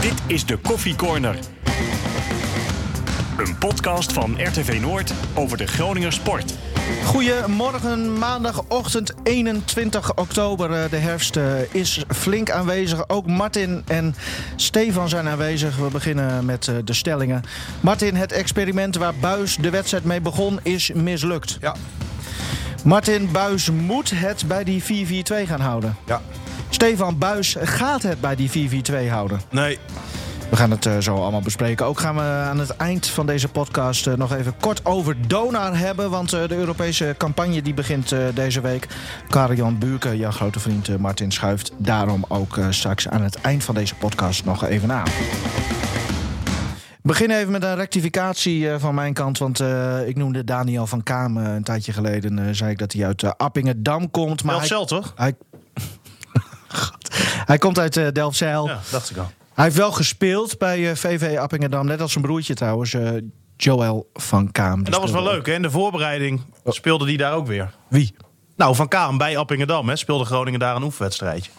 Dit is de Koffie Corner. Een podcast van RTV Noord over de Groninger sport. Goedemorgen, maandagochtend 21 oktober. Eh, De herfst eh, is flink aanwezig. Ook Martin en Stefan zijn aanwezig. We beginnen met eh, de stellingen. Martin, het experiment waar Buis de wedstrijd mee begon is mislukt. Ja. Martin Buis moet het bij die 4-4-2 gaan houden. Ja. Stefan Buis gaat het bij die 4-4-2 houden. Nee. We gaan het eh, zo allemaal bespreken. Ook gaan we aan het eind van deze podcast eh, nog even kort over Donar hebben. Want eh, de Europese campagne die begint deze week. Karel-Jan Buurke, jouw grote vriend Martin, schuift daarom ook straks aan het eind van deze podcast nog even aan. Begin even met een rectificatie van mijn kant. Want ik noemde Daniel van Kamen een tijdje geleden. zei ik dat hij uit Appingedam komt. Maar Delfzijl, hij, toch? hij, God. hij komt uit eh, Delfzijl. Ja, dacht ik al. Hij heeft wel gespeeld bij eh, VV Appingedam. Net als zijn broertje trouwens, eh, Joël van Kaam. En dat was wel leuk, hè? In de voorbereiding speelde die daar ook weer. Wie? Nou, Van Kaam bij Appingedam, hè? Speelde Groningen daar een oefenwedstrijdje.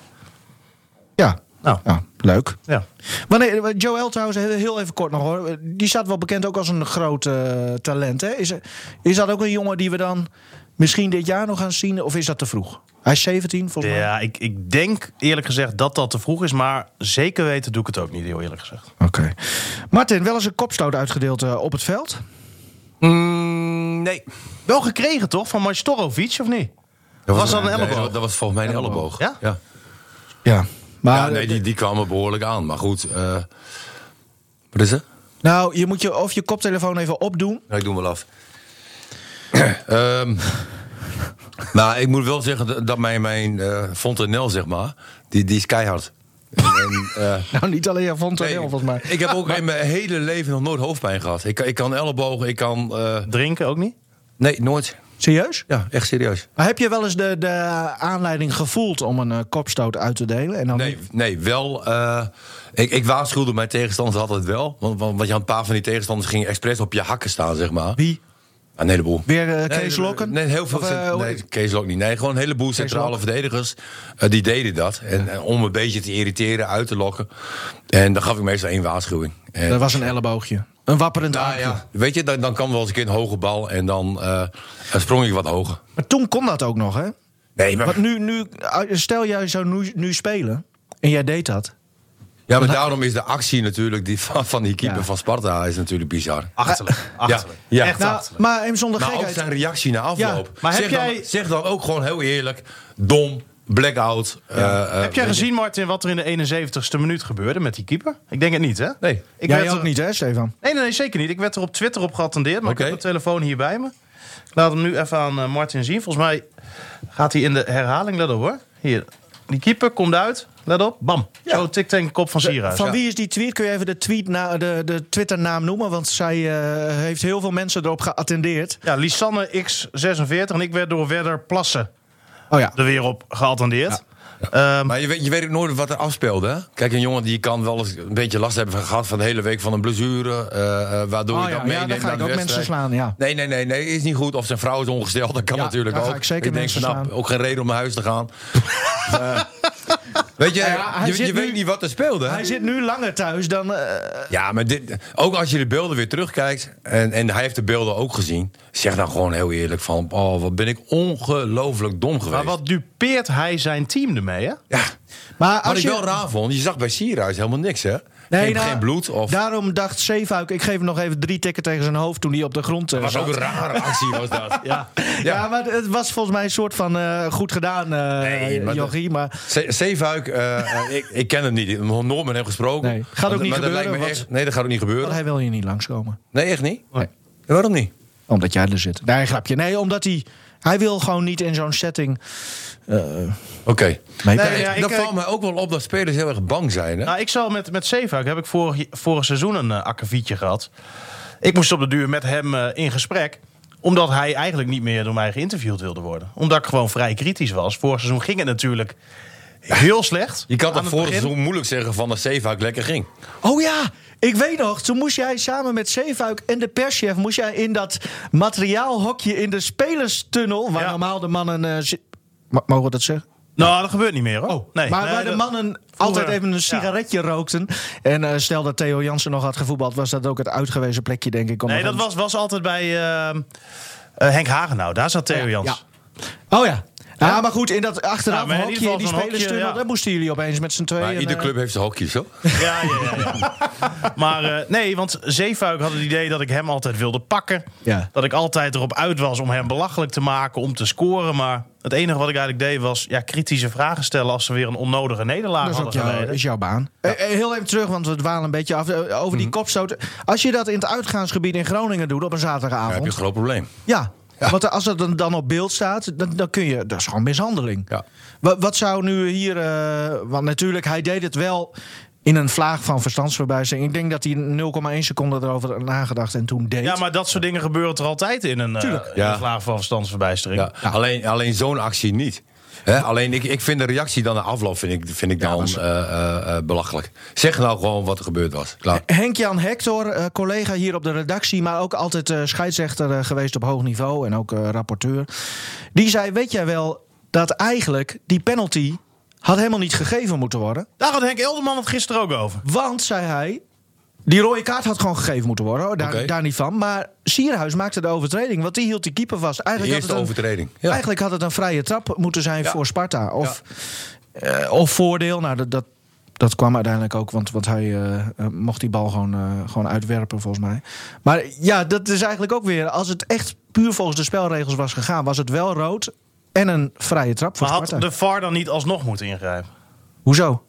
Ja. Nou, ja, leuk. ja. Wanneer, Joël trouwens, heel- even kort nog hoor. Die staat wel bekend ook als een groot eh, talent. Hè? Is, is dat ook een jongen die we dan misschien dit jaar nog gaan zien? Of is dat te vroeg? Hij is 17 volgens mij. Ja, ik, ik denk eerlijk gezegd dat dat te vroeg is. Maar zeker weten doe ik het ook niet, heel eerlijk gezegd. Oké. Martin, wel eens een kopstoot uitgedeeld eh, op het veld? Mm, nee. Wel gekregen, toch? Van Majstorovic, of niet? Dat Was dat een elleboog? dat- dat was volgens mij een elleboog. Ja? Ja, Ja. Maar, Ja, nee, die, die kwamen behoorlijk aan. Maar goed, eh, wat is het? Nou, je moet je, of je koptelefoon even opdoen. Ja, ik doe hem wel af. Ehm maar ik moet wel zeggen dat- mijn, mijn eh fontanel, zeg maar, die, die is keihard. En, en, eh, Nou, niet alleen nee, toneel, volgens mij. Ik heb ook in mijn hele leven nog nooit hoofdpijn gehad. Ik, kan- ik kan ellebogen, ik kan... eh, Drinken ook niet? nee, nooit. Serieus? Ja, echt serieus. Maar heb je wel eens de, de aanleiding gevoeld om een kopstoot uit te delen? En dan Nee, nee wel. eh, ik, ik waarschuwde mijn tegenstanders altijd wel. Want, want, want je had een paar van die tegenstanders gingen expres op je hakken staan, zeg maar. Wie? Een heleboel. Weer Nee, Kees Lokken? Nee, heel veel. Of, eh, nee, Kees Lok niet. Nee, gewoon een heleboel centrale verdedigers. eh, die deden dat. En, om een beetje te irriteren, uit te lokken. En dan gaf ik meestal één waarschuwing. En, Dat was een elleboogje. Een wapperend Nou ja, weet je, dan, dan kan wel eens een keer een hoge bal. En dan dan sprong ik wat hoger. Maar toen kon dat ook nog, hè? Nee, maar, Want nu, nu, stel jij zou nu, nu spelen en jij deed dat. Ja, maar daarom is de actie natuurlijk die van, van die keeper Ja. van Sparta is natuurlijk bizar. Achterlijk. Achterlijk. Ja. Echt Nou, achterlijk. maar hem zonder Maar ook gekheid. zijn reactie na afloop. Ja, maar heb zeg, jij- dan, zeg dan ook gewoon heel eerlijk: dom, blackout. eh, eh, Heb jij weet je. gezien, Martin, wat er in de 71ste minuut gebeurde met die keeper? Ik denk het niet, hè? Nee. Ik Jij werd ook er- niet, hè, Stefan? Nee, nee, nee, zeker niet. Ik werd er op Twitter op geattendeerd, maar ik heb mijn telefoon hier bij me. Ik laat hem nu even aan eh, Martin zien. Volgens mij gaat hij in de herhaling. Let op hoor. Hier. Die keeper komt uit. Let op. Bam. Zo tikt tegen de kop van Sierhuis. Van Ja. wie is die tweet? Kun je even de, tweet na, de, de Twitter-naam noemen? Want zij eh, heeft heel veel mensen erop geattendeerd. Ja, Lisanne X46 en ik werd door Werder Plassen Oh ja. er weer op geattendeerd. Ehm, Maar je weet, je weet ook nooit wat er afspeelde. Hè? Kijk, een jongen die kan wel eens een beetje last hebben gehad van de hele week van een blessure. eh, eh, waardoor Oh je ja, dat ja, meeneemt dan ga naar ik de ook wedstrijd. mensen slaan, ja. Nee, nee, nee, nee, is niet goed. Of zijn vrouw is ongesteld, dat kan Ja, natuurlijk ook. ga ik zeker denk mensen ook geen reden om naar huis te gaan. Eh, weet je, Ja, je, zit je nu- weet niet wat er speelde. Hij zit nu langer thuis dan... eh, Ja, maar dit, ook als je de beelden weer terugkijkt. En, en hij heeft de beelden ook gezien. Zeg dan gewoon heel eerlijk van. Oh, wat ben ik ongelooflijk dom geweest. maar wat dupeert hij zijn team ermee, hè? Ja. maar Wat als ik je... wel raar vond. Je zag bij Sierhuis helemaal niks, hè? Nee, geen, nou, geen bloed. Of, Daarom dacht Zeefuik, ik geef hem nog even drie tikken tegen zijn hoofd toen hij op de grond eh, was zat. ook een rare actie, was dat. Ja. Ja. maar het was volgens mij een soort van eh, goed gedaan, eh Nee, maar Jochie. Maar Zeefuik, ik, ik ken hem niet. Ik heb nog nooit met hem gesproken. Nee, gaat ook niet dat gebeuren, echt- nee, dat gaat ook niet gebeuren. hij wil hier niet langskomen. Nee, echt niet? Nee. Waarom niet? Omdat jij er zit. Nee, grapje. Nee, omdat hij... Hij wil gewoon niet in zo'n setting... Oké. mee. Nee, Nee, ja, ik, dan eh, valt mij ook wel op dat spelers heel erg bang zijn. Hè? Nou, ik zal met, met Zeefuik heb ik vorig, vorig seizoen een uh, akkefietje gehad. Ik moest op de duur met hem eh, in gesprek. Omdat hij eigenlijk niet meer door mij geïnterviewd wilde worden. Omdat ik gewoon vrij kritisch was. Vorig seizoen ging het natuurlijk heel slecht. je kan toch het voor seizoen moeilijk zeggen van dat Zeefuik lekker ging. Oh ja, ik weet nog. Toen moest jij samen met Zeefuik en de perschef... moest jij in dat materiaalhokje in de spelerstunnel... waar Ja. normaal de mannen... eh, Ma- mogen we dat zeggen? Nou, dat gebeurt niet meer hoor. Oh, nee, maar nee, waar de mannen altijd even een ja. sigaretje rookten. En eh, stel dat Theo Jansen nog had gevoetbald, was dat ook het uitgewezen plekje, denk ik. Om Nee, dat was, was altijd bij eh, Henk Hagenau. Daar zat Theo Jans. Oh ja. Ja, maar goed, in dat achteraf Nou, in ieder hokje, die hokje, ja. daar moesten jullie opeens met z'n tweeën. Maar iedere eh, club heeft zijn hokjes, zo. Ja, ja, ja. ja. maar eh, nee, want Zeefuik had het idee dat ik hem altijd wilde pakken. Ja. Dat ik altijd erop uit was om hem belachelijk te maken, om te scoren. Maar het enige wat ik eigenlijk deed was ja, kritische vragen stellen... als ze weer een onnodige nederlaag Dat is hadden jouw, geleden. is jouw baan. Eh, heel even terug, want we dwalen een beetje af. over die kopstoot. Als je dat in het uitgaansgebied in Groningen doet op een Dan heb je zaterdagavond. een groot probleem. Ja, want als het dan, dan op beeld staat, dan, dan kun je. Dat is gewoon mishandeling. Ja. Wat, wat zou nu hier. eh, want natuurlijk, hij deed het wel in een vlaag van verstandsverbijstering. Ik denk dat hij 0,1 seconde erover had nagedacht en toen deed. Ja, maar dat soort dingen gebeuren er altijd in een, eh Tuurlijk. in Ja. een vlaag van verstandsverbijstering. Ja. Alleen, alleen zo'n actie niet. Hè, alleen ik, ik vind de reactie dan na afloop vind ik, vind ik dan eh, eh, eh, belachelijk. Zeg nou gewoon wat er gebeurd was. Klaar. Henk-Jan Hector, eh, collega hier op de redactie, maar ook altijd eh, scheidsrechter eh, geweest op hoog niveau en ook eh, rapporteur. Die zei: Weet jij wel dat eigenlijk die penalty had helemaal niet gegeven moeten worden? Daar had Henk Elderman het gisteren ook over. Want, zei hij, die rode kaart had gewoon gegeven moeten worden. hoor, Daar, daar niet van. Maar Sierhuis maakte de overtreding, want die hield die keeper vast. De Eigenlijk, eerste had het een, overtreding. Ja. eigenlijk had het een vrije trap moeten zijn Ja. voor Sparta. Of, eh, of voordeel. Nou, dat, dat, dat kwam uiteindelijk ook, want, want hij eh, eh, mocht die bal gewoon, eh, gewoon uitwerpen, volgens mij. Maar ja, dat is eigenlijk ook weer... Als het echt puur volgens de spelregels was gegaan... was het wel rood en een vrije trap voor Maar had Sparta. de VAR dan niet alsnog moeten ingrijpen? Hoezo?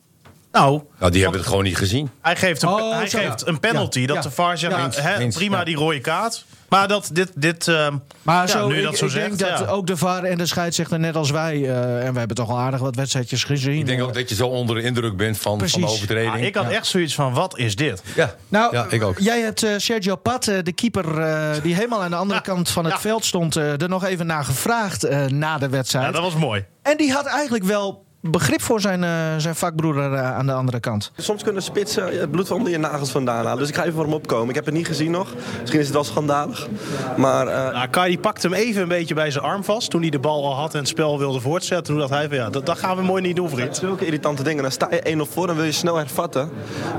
Nou, Nou, die hebben het gewoon niet gezien. hij geeft een, Oh, hij zo. geeft een penalty. Ja. Dat Ja. de VAR zegt, Ja. Eens, hè, eens, prima ja. die rode kaart. Maar dat dit... dit ehm, Maar ja, zo, nu ik, dat zo ik zegt, denk dat ook de VAR en de scheidsrechter, net als wij... eh, en we hebben toch al aardig wat wedstrijdjes gezien. Ik denk ook dat je zo onder de indruk bent van, van de overtreding. ah, ik had echt zoiets van, wat is dit? Ja, Nou, ja, ik ook. jij hebt eh, Sergio Pat, eh, de keeper eh, die helemaal aan de andere kant van het Ja. veld stond, eh, er nog even naar gevraagd eh, na de wedstrijd. Ja, dat was mooi. En die had eigenlijk wel begrip voor zijn, eh, zijn vakbroeder eh, aan de andere kant. Soms kunnen spitsen het bloed onder je nagels vandaan halen. Dus ik ga even voor hem opkomen. Ik heb het niet gezien nog. Misschien is het wel schandalig. Maar eh, Nou, Kai die pakte hem even een beetje bij zijn arm vast. Toen hij de bal al had en het spel wilde voortzetten. Toen dacht hij van, ja, dat, dat gaan we mooi niet doen, vriend. zulke irritante dingen. Dan sta je 1-0 voor, dan wil je snel hervatten.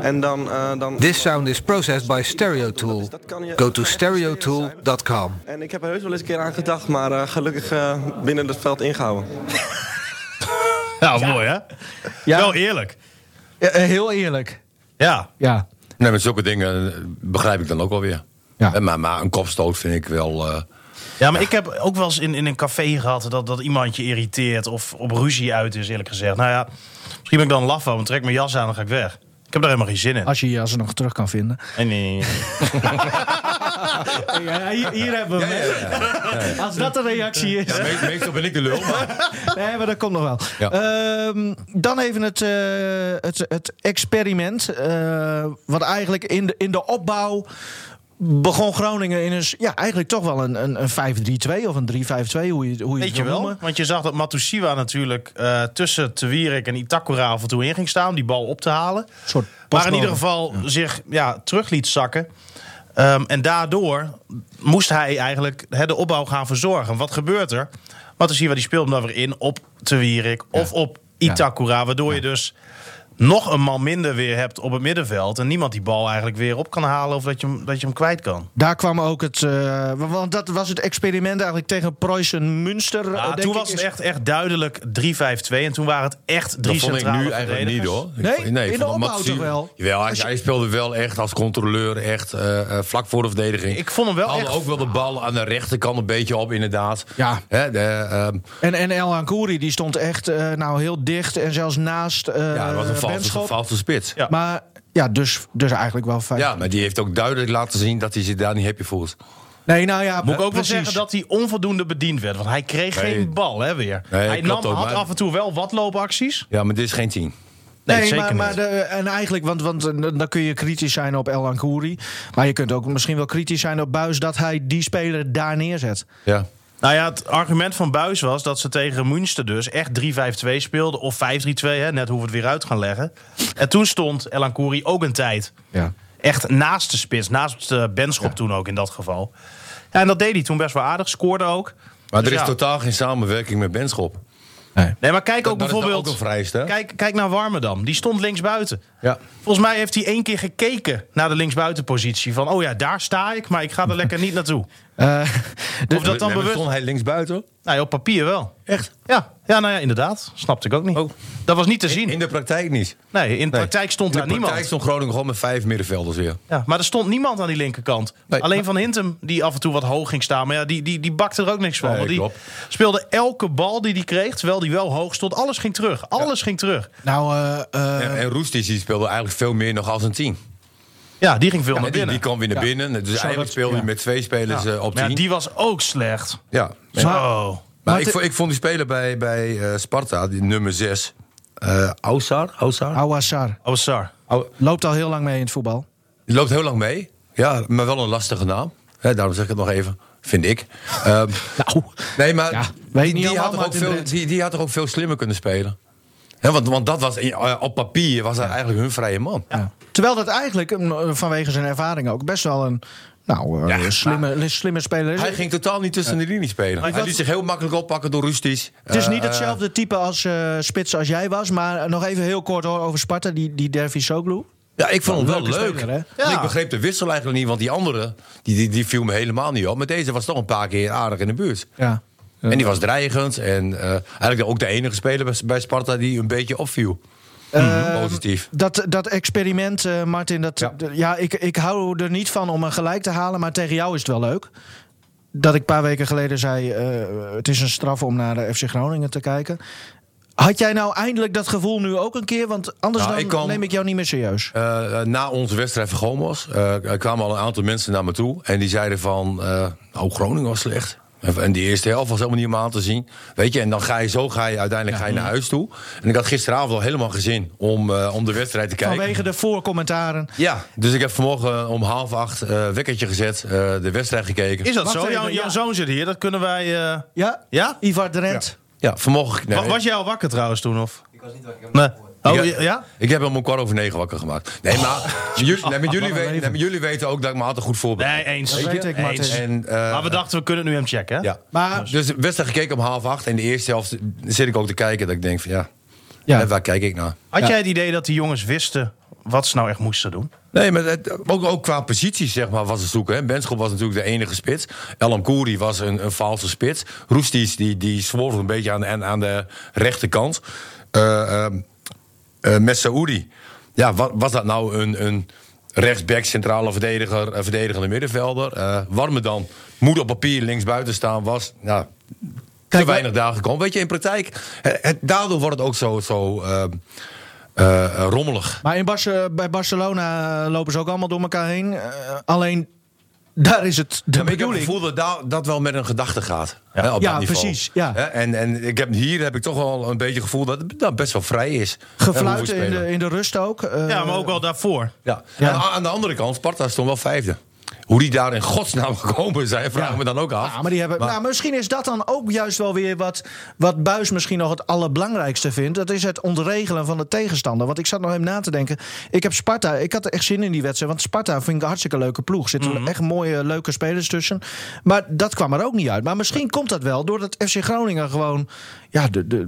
En dan... eh, dan... This sound is processed by Stereotool. Go to stereotool.com. En ik heb er heus wel eens een keer aan gedacht, maar eh, gelukkig eh, binnen het veld ingehouden. Ja, mooi hè? Ja. Wel eerlijk. Eh, eh, heel eerlijk. Ja. Ja. Nee, met zulke dingen eh, begrijp ik dan ook wel weer. Ja. Eh, Maar, maar een kopstoot vind ik wel... eh, Ja, maar ik heb ook wel eens in, in een café gehad dat, dat iemand je irriteert of op ruzie uit is, eerlijk gezegd. Nou ja, misschien ben ik dan laf van, want trek mijn jas aan en dan ga ik weg. Ik heb daar helemaal geen zin in. Als je je als nog terug kan vinden. En nee. Ja, hier, hier hebben we hem. Als dat de reactie is. ja, me- meestal ben ik de lul, maar... Nee, maar dat komt nog wel. Ja. Ehm, dan even het, eh, het, het experiment. eh, wat eigenlijk in de, in de opbouw begon Groningen in een, ja, eigenlijk toch wel een, een, een 5-3-2 of een 3-5-2, hoe je, hoe je Weet het je wil wel? noemen. Want je zag dat Matusiwa natuurlijk eh, tussen Te Wierik en Itakura af en toe in ging staan om die bal op te halen. Een soort Maar in ieder geval zich ja, terug liet zakken. Ehm, en daardoor moest hij eigenlijk hè, de opbouw gaan verzorgen. Wat gebeurt er? Matusiwa die speelt hem dan weer in op Te Wierik of op Itakura. Waardoor je dus nog een man minder weer hebt op het middenveld. En niemand die bal eigenlijk weer op kan halen of dat je hem, dat je hem kwijt kan. Daar kwam ook het. eh, want dat was het experiment eigenlijk tegen Preußen Münster. Ja, denk toen ik, was het echt, echt duidelijk 3-5-2. En toen waren het echt drie Dat vond ik nu eigenlijk niet hoor. Ik Nee? vond- In de opbouw toch wel? Jawel, hij, Als je- hij speelde wel echt als controleur, echt eh, eh, vlak voor de verdediging. Ik vond hem wel Haalde echt... ook wel de bal aan de rechterkant een beetje op, inderdaad. Ja. Hè, de, ehm, En, en El Ankouri die stond echt eh, nou, heel dicht en zelfs naast eh ja, dat was een Benschop. valse spits. Ja. Maar ja, dus, dus eigenlijk wel fijn. Ja, maar die heeft ook duidelijk laten zien dat hij zich daar niet happy voelt. Nee, nou ja, Moet ik ook wel zeggen dat hij onvoldoende bediend werd. Want hij kreeg Nee. geen bal hè, weer. Nee, hij nam, ook, had maar- af en toe wel wat loopacties. Ja, maar dit is geen team. Nee, Nee, zeker maar, de, en eigenlijk, want, want eh, dan kun je kritisch zijn op El Ankouri. Maar je kunt ook misschien wel kritisch zijn op Buis dat hij die speler daar neerzet. Ja. Nou ja, het argument van Buis was dat ze tegen Münster dus echt 3-5-2 speelden. Of 5-3-2, hè, net hoe we het weer uit gaan leggen. En toen stond Elan Kouri ook een tijd Ja. echt naast de spits. Naast de Benschop toen ook in dat geval. Ja, en dat deed hij toen best wel aardig. Scoorde ook. Maar Dus er is ja. totaal geen samenwerking met Benschop. Nee, maar kijk ook Dat is dan bijvoorbeeld... ook een vereiste, hè? Kijk, kijk naar Warmerdam. Die stond linksbuiten. Ja. Volgens mij heeft hij één keer gekeken naar de linksbuitenpositie. Van, oh ja, daar sta ik, maar ik ga er lekker niet naartoe. Eh, Of dat dan bewust... Stond hij linksbuiten? Nou op papier wel. Echt? Ja, ja nou ja, inderdaad. Snapte ik ook niet. Oh. Dat was niet te zien. In de praktijk niet. Nee, in de Nee. praktijk stond In de daar praktijk niemand. stond Groningen gewoon met vijf middenvelders weer. Ja, maar er stond niemand aan die linkerkant. Nee. Alleen Van Hintem, die af en toe wat hoog ging staan. Maar ja, die, die, die bakte er ook niks van. Nee, die klopt. speelde elke bal die hij kreeg, terwijl die wel hoog stond. Alles ging terug. Alles ging terug. nou, eh, eh, En, en Roestic die speelde eigenlijk veel meer nog als een team. Ja, die ging veel Ja, naar die, binnen. die kwam weer naar binnen. Dus eigenlijk dat- speelde hij ja. met twee spelers eh, op Maar ja, tien. die was ook slecht. Ja. Zo. Maar Maar ik, ik vond die speler bij, bij eh, Sparta, die nummer 6. eh Oussar? Oussar? Ou- Loopt al heel lang mee in het voetbal. Die loopt heel lang mee. Ja, maar wel een lastige naam. Hè, daarom zeg ik het nog even. Vind ik. Ehm, Nou, nee, maar Ja, die, die, had toch ook veel, die, die had toch ook veel slimmer kunnen spelen. Hè, want, want dat was eh, op papier was hij eigenlijk hun vrije man. ja. Terwijl dat eigenlijk eh, vanwege zijn ervaring ook best wel een nou, eh, Ja, slimme, slimme speler is. Hij ging totaal niet tussen de linies spelen. Hij was- liet zich heel makkelijk oppakken door Rusties. Het is Eh, niet hetzelfde type als eh, spits als jij was. Maar nog even heel kort hoor, over Sparta, die, die Dervis Soglu. Ja, ik vond hem wel leuk. speler, Ja. Ik begreep de wissel eigenlijk niet, want die andere die, die, die viel me helemaal niet op. Maar deze was toch een paar keer aardig in de buurt. Ja. En die was dreigend. En eh, eigenlijk ook de enige speler bij, Sparta die een beetje opviel. Eh, Positief. Dat, dat experiment, eh, Martin, dat, Ja. ik, ik hou er niet van om een gelijk te halen, maar tegen jou is het wel leuk. Dat ik een paar weken geleden zei, eh, het is een straf om naar de FC Groningen te kijken. Had jij nou eindelijk dat gevoel nu ook een keer? Want anders Nou, dan ik neem ik jou niet meer serieus. Na onze wedstrijd van Gomos kwamen al een aantal mensen naar me toe. En die zeiden van, eh oh, Groningen was slecht. En- die eerste helft was helemaal niet om aan te zien. Weet je, en dan ga je zo ga je uiteindelijk ga je naar huis toe. En ik had gisteravond al helemaal geen zin om, eh, om de wedstrijd te kijken. Vanwege de voorcommentaren. Ja, dus ik heb vanmorgen om half acht eh wekkertje gezet, eh, de wedstrijd gekeken. Is dat Wacht zo? even, Jouw, jouw ja. zoon zit hier. Dat kunnen wij... eh, Ja? Ja? Ivar de Rent. Ja, vanmorgen. nee, Wa- Was jij al wakker trouwens toen? Of? Ik was niet wakker. Nee. Oh, Ja. ja? ja? Ik heb hem om kwart over negen wakker gemaakt. Nee, maar, jullie, nee, maar, jullie, weten, nee, maar jullie weten ook dat ik me altijd goed voorbereid. Nee, eens. Dat weet ik, Martin. En, eh, Maar we dachten, we kunnen het nu hem checken, hè? ja. Maar Dus de wedstrijd gekeken om half acht. En de eerste helft zit ik ook te kijken. Dat ik denk van ja, Ja. waar kijk ik naar? Had Ja. jij het idee dat die jongens wisten wat ze nou echt moesten doen? Nee, maar het, ook, ook qua posities zeg maar, was het zoeken. Hè. Benschop was natuurlijk de enige spits. Elam Kouri was een, een valse spits. Roesties die, die zworf een beetje aan, aan, aan de rechterkant. Eh eh eh, Messaoudi. Ja, wa- was dat nou een, een rechtsback, centrale verdediger, een verdedigende middenvelder? Eh Warmerdam moet op papier linksbuiten staan. Was ja, te weinig dagen gekomen. Weet je, in praktijk, het, het- daardoor wordt het ook zo, zo eh, eh, eh, rommelig. Maar in bij Barcelona lopen ze ook allemaal door elkaar heen. Eh, alleen daar is het de Ja, maar ik heb het bedoeling. gevoel dat da- dat wel met een gedachte gaat. Hè, op Ja, dat niveau. precies, ja. Hè, En, en ik heb, hier heb ik toch wel een beetje het gevoel dat het nou, best wel vrij is. Gefluiten in de, in de rust ook. Eh, Ja, maar ook wel daarvoor. Ja. Ja. En aan de andere kant, Sparta stond wel vijfde. Hoe die daar in godsnaam gekomen zijn, vraag ik me dan ook af. Ja, maar die hebben, nou, misschien is dat dan ook juist wel weer wat, wat Buis misschien nog het allerbelangrijkste vindt. Dat is het ontregelen van de tegenstander. Want ik zat nog even na te denken. Ik heb Sparta, ik had er echt zin in die wedstrijd. Want Sparta vind ik een hartstikke leuke ploeg. Er zitten Mhm. echt mooie, leuke spelers tussen. Maar dat kwam er ook niet uit. Maar misschien komt dat wel doordat FC Groningen gewoon ja, de, de,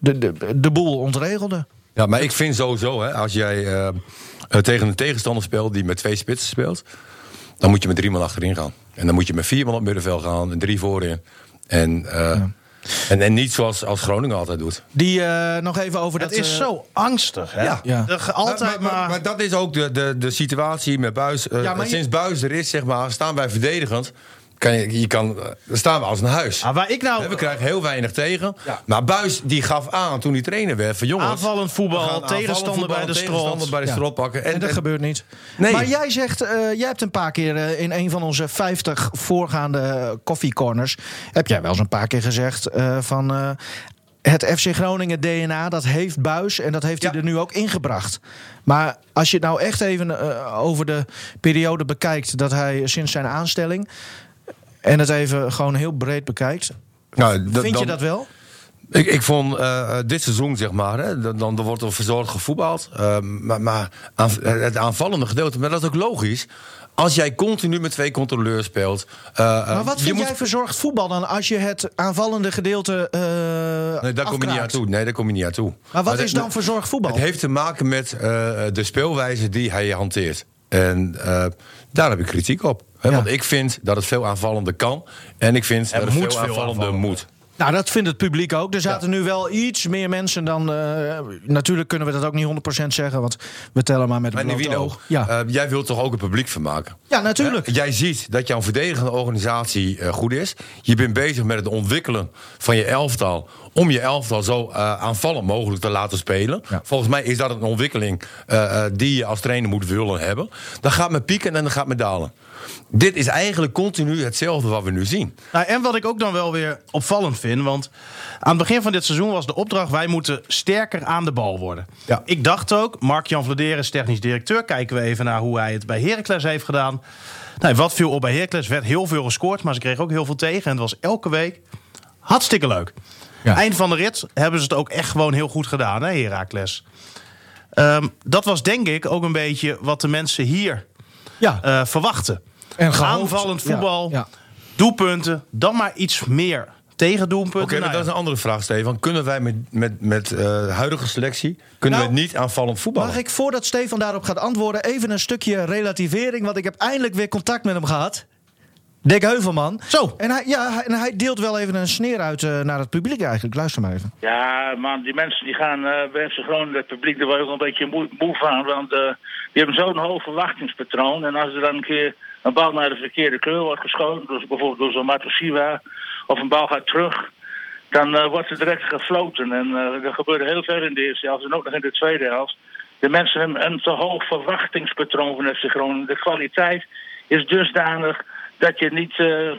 de, de, de boel ontregelde. Ja, maar ik vind sowieso, hè, als jij eh, tegen een tegenstander speelt die met twee spitsen speelt, dan moet je met drie man achterin gaan. En dan moet je met vier man op middenveld gaan en drie voorin. En, eh, en, en niet zoals als Groningen altijd doet. Die eh, nog even over Het dat... is eh, zo angstig, hè? Ja. Ja. Altijd maar, maar... maar, dat is ook de, de, de situatie met Buis. Eh, Ja, maar je- Sinds Buis er is, zeg maar, staan wij verdedigend. Kan je, je kan, eh, dan staan we als een huis. Ah, waar ik nou We krijgen heel weinig tegen. Maar Buis die gaf aan toen hij trainer werd van jongens. aanvallend voetbal, tegenstander bij de tegenstander strot. bij de Ja. strot pakken. En, dat gebeurt niet. Nee. Maar jij zegt, eh, jij hebt een paar keer eh, in een van onze 50 voorgaande koffiecorners... heb jij wel eens een paar keer gezegd eh, van... eh, het FC Groningen DNA, dat heeft Buis en dat heeft hij Ja. er nu ook ingebracht. Maar als je het nou echt even eh, over de periode bekijkt... dat hij sinds zijn aanstelling... en het even gewoon heel breed bekijkt... Nou, vind je dat wel? Ik, ik vond eh, dit seizoen, zeg maar, hè, dan, dan wordt er verzorgd gevoetbald. Uh, maar maar aan, het aanvallende gedeelte, maar dat is ook logisch. Als jij continu met twee controleurs speelt. Uh, maar wat vind jij verzorgd voetbal dan als je het aanvallende gedeelte. nee, daar kom je niet aan toe. Nee, daar kom je niet aan toe. Maar wat is dan verzorgd voetbal? Het heeft te maken met de speelwijze die hij hanteert. En daar heb ik kritiek op. Ja. Want ik vind dat het veel aanvallender kan. En ik vind er dat het moet veel veel aanvallender aanvallen. moet. Nou, dat vindt het publiek ook. Er zaten nu wel iets meer mensen dan. eh, natuurlijk kunnen we dat ook niet 100% zeggen, want we tellen maar met een blote oog. Ja. eh, jij wilt toch ook het publiek vermaken? ja, natuurlijk. Jij ziet dat jouw verdedigende organisatie eh, goed is. Je bent bezig met het ontwikkelen van je elftal. Om je elftal zo aanvallend mogelijk te laten spelen. Ja. Volgens mij is dat een ontwikkeling eh, eh, die je als trainer moet willen hebben. Dat gaat met pieken en dat gaat met dalen. Dit is eigenlijk continu hetzelfde wat we nu zien. Nou, en wat ik ook dan wel weer opvallend vind. Want aan het begin van dit seizoen was de opdracht: wij moeten sterker aan de bal worden. Ja. Ik dacht ook, Mark-Jan Vladeren is technisch directeur. Kijken we even naar hoe hij het bij Heracles heeft gedaan. Nou, wat viel op bij Heracles? werd heel veel gescoord, maar ze kregen ook heel veel tegen. En het was elke week hartstikke leuk. Ja. Eind van de rit hebben ze het ook echt gewoon heel goed gedaan, hè, Heracles. Ehm, dat was denk ik ook een beetje wat de mensen hier ja. eh, verwachten. En Aanvallend voetbal, ja. doelpunten, dan maar iets meer tegen doelpunten. Oké, Nou maar dat is een andere vraag, Stefan. Kunnen wij met, met, met eh, huidige selectie kunnen Nou, we niet aanvallend voetballen? Mag ik voordat Stefan daarop gaat antwoorden, even een stukje relativering? Want ik heb eindelijk weer contact met hem gehad. Dick Heuvelman. Zo. En hij, ja, hij- en hij deelt wel even een sneer uit eh, naar het publiek eigenlijk. Luister maar even. Ja, man, die mensen die gaan eh bij FC Groningen, het publiek, daar je ook een beetje moe, moe van. Want eh, die hebben zo'n hoog verwachtingspatroon. En als er dan een keer een bal naar de verkeerde kleur wordt geschoten, dus bijvoorbeeld door zo'n Matosiwa, of een bal gaat terug, dan eh, wordt er direct gefloten. En eh, dat gebeurde heel veel in de eerste helft en ook nog in de tweede helft. De mensen hebben een te hoog verwachtingspatroon van FC Groningen. De kwaliteit is dusdanig dat je niet, eh,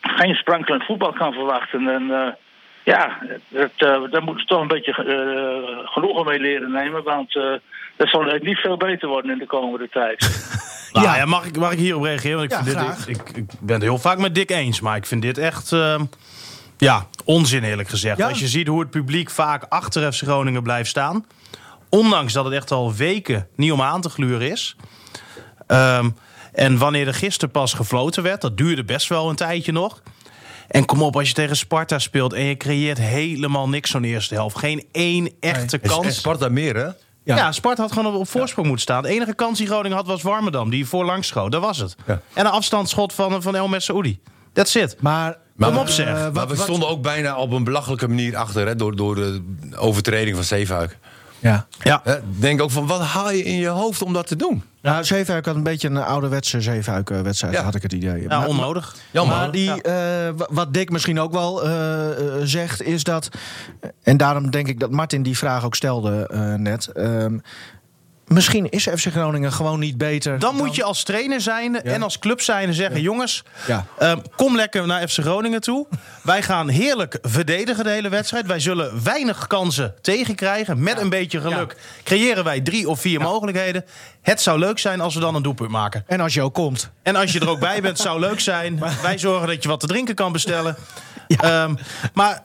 geen sprankelend voetbal kan verwachten. En ja, dat, daar moeten ze toch een beetje genoegen mee leren nemen. Want dat zal echt niet veel beter worden in de komende tijd. Nou, Ja. ja. mag, ik, mag ik hierop reageren? Want ik, Ja, vind dit, graag. ik, ik, ik ben het heel vaak met Dick eens, maar ik vind dit echt ehm, ja, onzin eerlijk gezegd. Ja. Als je ziet hoe het publiek vaak achter FC Groningen blijft staan, ondanks dat het echt al weken niet om aan te gluren is. Ehm, en wanneer er gisteren pas gefloten werd, dat duurde best wel een tijdje nog. En kom op, als je tegen Sparta speelt en je creëert helemaal niks zo'n eerste helft. Geen één echte kans. En Sparta meer, hè? Ja. Ja, Sparta had gewoon op, op voorsprong moeten staan. De enige kans die Groningen had was Warmerdam, die voorlangs schoot. Dat was het. Ja. En een afstandsschot van, van El Saoudi. That's it. Maar, Maar, Kom op, zeg. eh, maar we wat- stonden ook bijna op een belachelijke manier achter hè, door, door de overtreding van Zeefuik. Ja. Ja. Denk ook van, wat haal je in je hoofd om dat te doen? Nou, Zeefuik had een beetje een ouderwetse Zeefuik-wedstrijd, Ja. had ik het idee. Ja, Maar- onnodig. Jammer. Maar die, eh, wa- wat Dick misschien ook wel eh, eh, zegt, is dat. En daarom denk ik dat Martin die vraag ook stelde eh, net. Misschien is FC Groningen gewoon niet beter. Dan moet je als trainer zijn en als club zijn en zeggen... jongens, Ja. ehm, kom lekker naar FC Groningen toe. Wij gaan heerlijk verdedigen de hele wedstrijd. Wij zullen weinig kansen tegenkrijgen. Met een beetje geluk creëren wij drie of vier mogelijkheden. Het zou leuk zijn als we dan een doelpunt maken. En als je ook komt. En als je er ook bij bent, zou leuk zijn. Wij zorgen dat je wat te drinken kan bestellen. Ehm, maar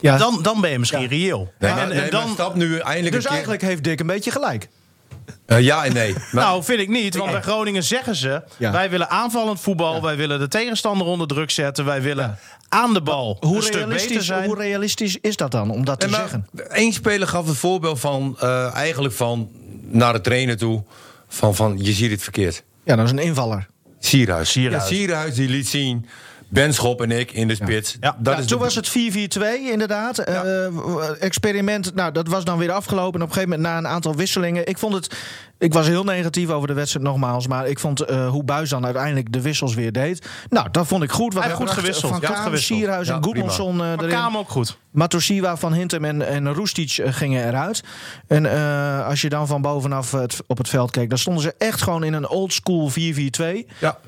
Ja. dan, dan ben je misschien reëel. Nee, en, maar, en nee, dan, stap nu eindelijk Dus een keer... eigenlijk heeft Dick een beetje gelijk. Eh, ja en nee. Maar, nou, vind ik niet. Want bij Groningen zeggen ze... Ja. wij willen aanvallend voetbal. Wij willen de tegenstander onder druk zetten. Wij willen aan de bal Hoe een stuk beter realistisch, zijn. hoe realistisch is dat dan om dat te zeggen? één speler gaf het voorbeeld van... eh, eigenlijk van naar de trainer toe... Van, van je ziet het verkeerd. Ja, dat is een invaller. Sierhuis. Sierhuis. Ja, Sierhuis die liet zien... Benschop en ik in de spits. Ja. Dat Ja, is toen de- was het 4-4-2 inderdaad. Eh, experiment, nou, dat was dan weer afgelopen. En op een gegeven moment na een aantal wisselingen. Ik vond het, ik was heel negatief over de wedstrijd nogmaals. Maar ik vond eh, hoe Buis dan uiteindelijk de wissels weer deed. Nou, dat vond ik goed. Want Hij goed bracht gewisseld. Van Kaam. Sierhuis en. Goedmanson eh, Maar erin. Kamer ook goed. Matosiwa, Van Hintem en, en Roestic eh, gingen eruit. En eh, als je dan van bovenaf het, op het veld keek... dan stonden ze echt gewoon in een old school 4-4-2. Ja.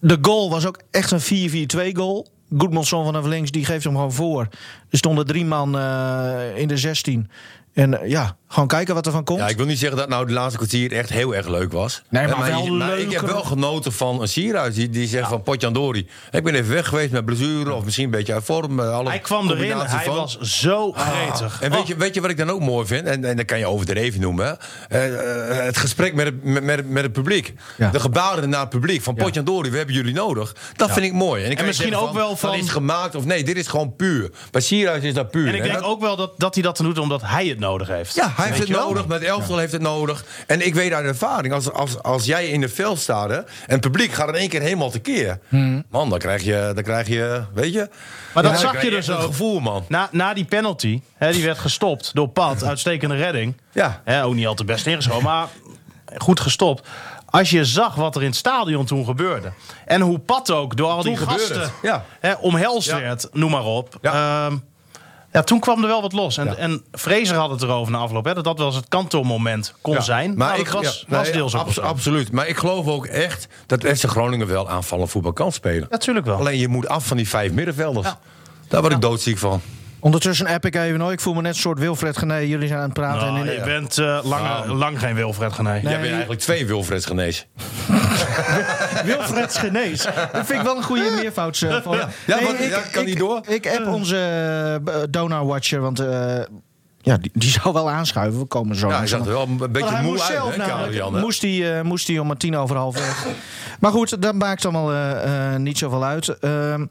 De goal was ook echt een 4-4-2 goal. Goedmanson vanaf links, die geeft hem gewoon voor. Er stonden drie man eh, in de 16. En eh, ja, Gewoon kijken wat er van komt? Ja, ik wil niet zeggen dat nou de laatste kwartier echt heel erg leuk was. Nee, maar wel je- maar ik heb wel genoten van een Sierhuis die, die zegt van Potjandori. Ik ben even weg geweest met blessure of misschien een beetje uit vorm. eh, alle Hij kwam erin, hij was zo gretig. En weet Oh. je, weet je wat ik dan ook mooi vind? En, en dat kan je overdreven noemen. hè? Eh, eh, het gesprek met het, met, met, met het publiek. Ja. De gebaren naar het publiek. Van Potjandori, we hebben jullie nodig. Dat vind ik mooi. En, ik je misschien ook wel van- Dat is gemaakt of nee, dit is gewoon puur. Bij Sierhuis is dat puur. En ik denk dat- ook wel dat, dat hij dat doet omdat hij het nodig heeft. ja, hij heeft het nodig, met elftal heeft het nodig. En ik weet uit ervaring, als, als, als jij in de veld staat hè, en het publiek gaat in één keer helemaal tekeer. Man, dan krijg, je, dan krijg je, weet je... Hmm. Maar dat zag je dus een ook. gevoel, man. Na, na die penalty, hè, die werd gestopt door Pat. Uitstekende redding. Ja. Hè, ook niet al te best ingeschoten, maar goed gestopt. Als je zag wat er in het stadion toen gebeurde. En hoe Pat ook door al die Toen gebeurde gasten ja. hè, omhelst Ja. werd, noem maar op. Ja. Ja. Ja, toen kwam er wel wat los. En, Ja. en Fraser had het erover na afloop. Hè, dat dat wel eens het kantelmoment kon Ja. zijn. Maar ik was, ja, was deels. Absoluut. Maar ik geloof ook echt dat FC Groningen wel aanvallend voetbal kan spelen. Natuurlijk wel. Alleen je moet af van die vijf middenvelders. Daar word ik doodziek van. Ondertussen app ik even. hoor. Ik voel me net een soort Wilfred Gené. Jullie zijn aan het praten. Nou, en in- je bent eh, lang, lang geen Wilfred Gené. Nee. Jij bent eigenlijk twee Wilfreds genees. Wilfred Genees. Dat vind ik wel een goede meervoud. eh, Ja, ja, kan die ik, door? Ik app onze uh, Donor Watcher, want eh, ja, die, die zou wel aanschuiven. We komen zo. Ja, hij er wel een beetje hij moe moest uit, zelf hè, namelijk, Karel-Jan, hè? moest, hij, eh, moest hij om tien over half weg. maar goed, dat maakt allemaal eh, eh, niet zoveel uit. Ehm,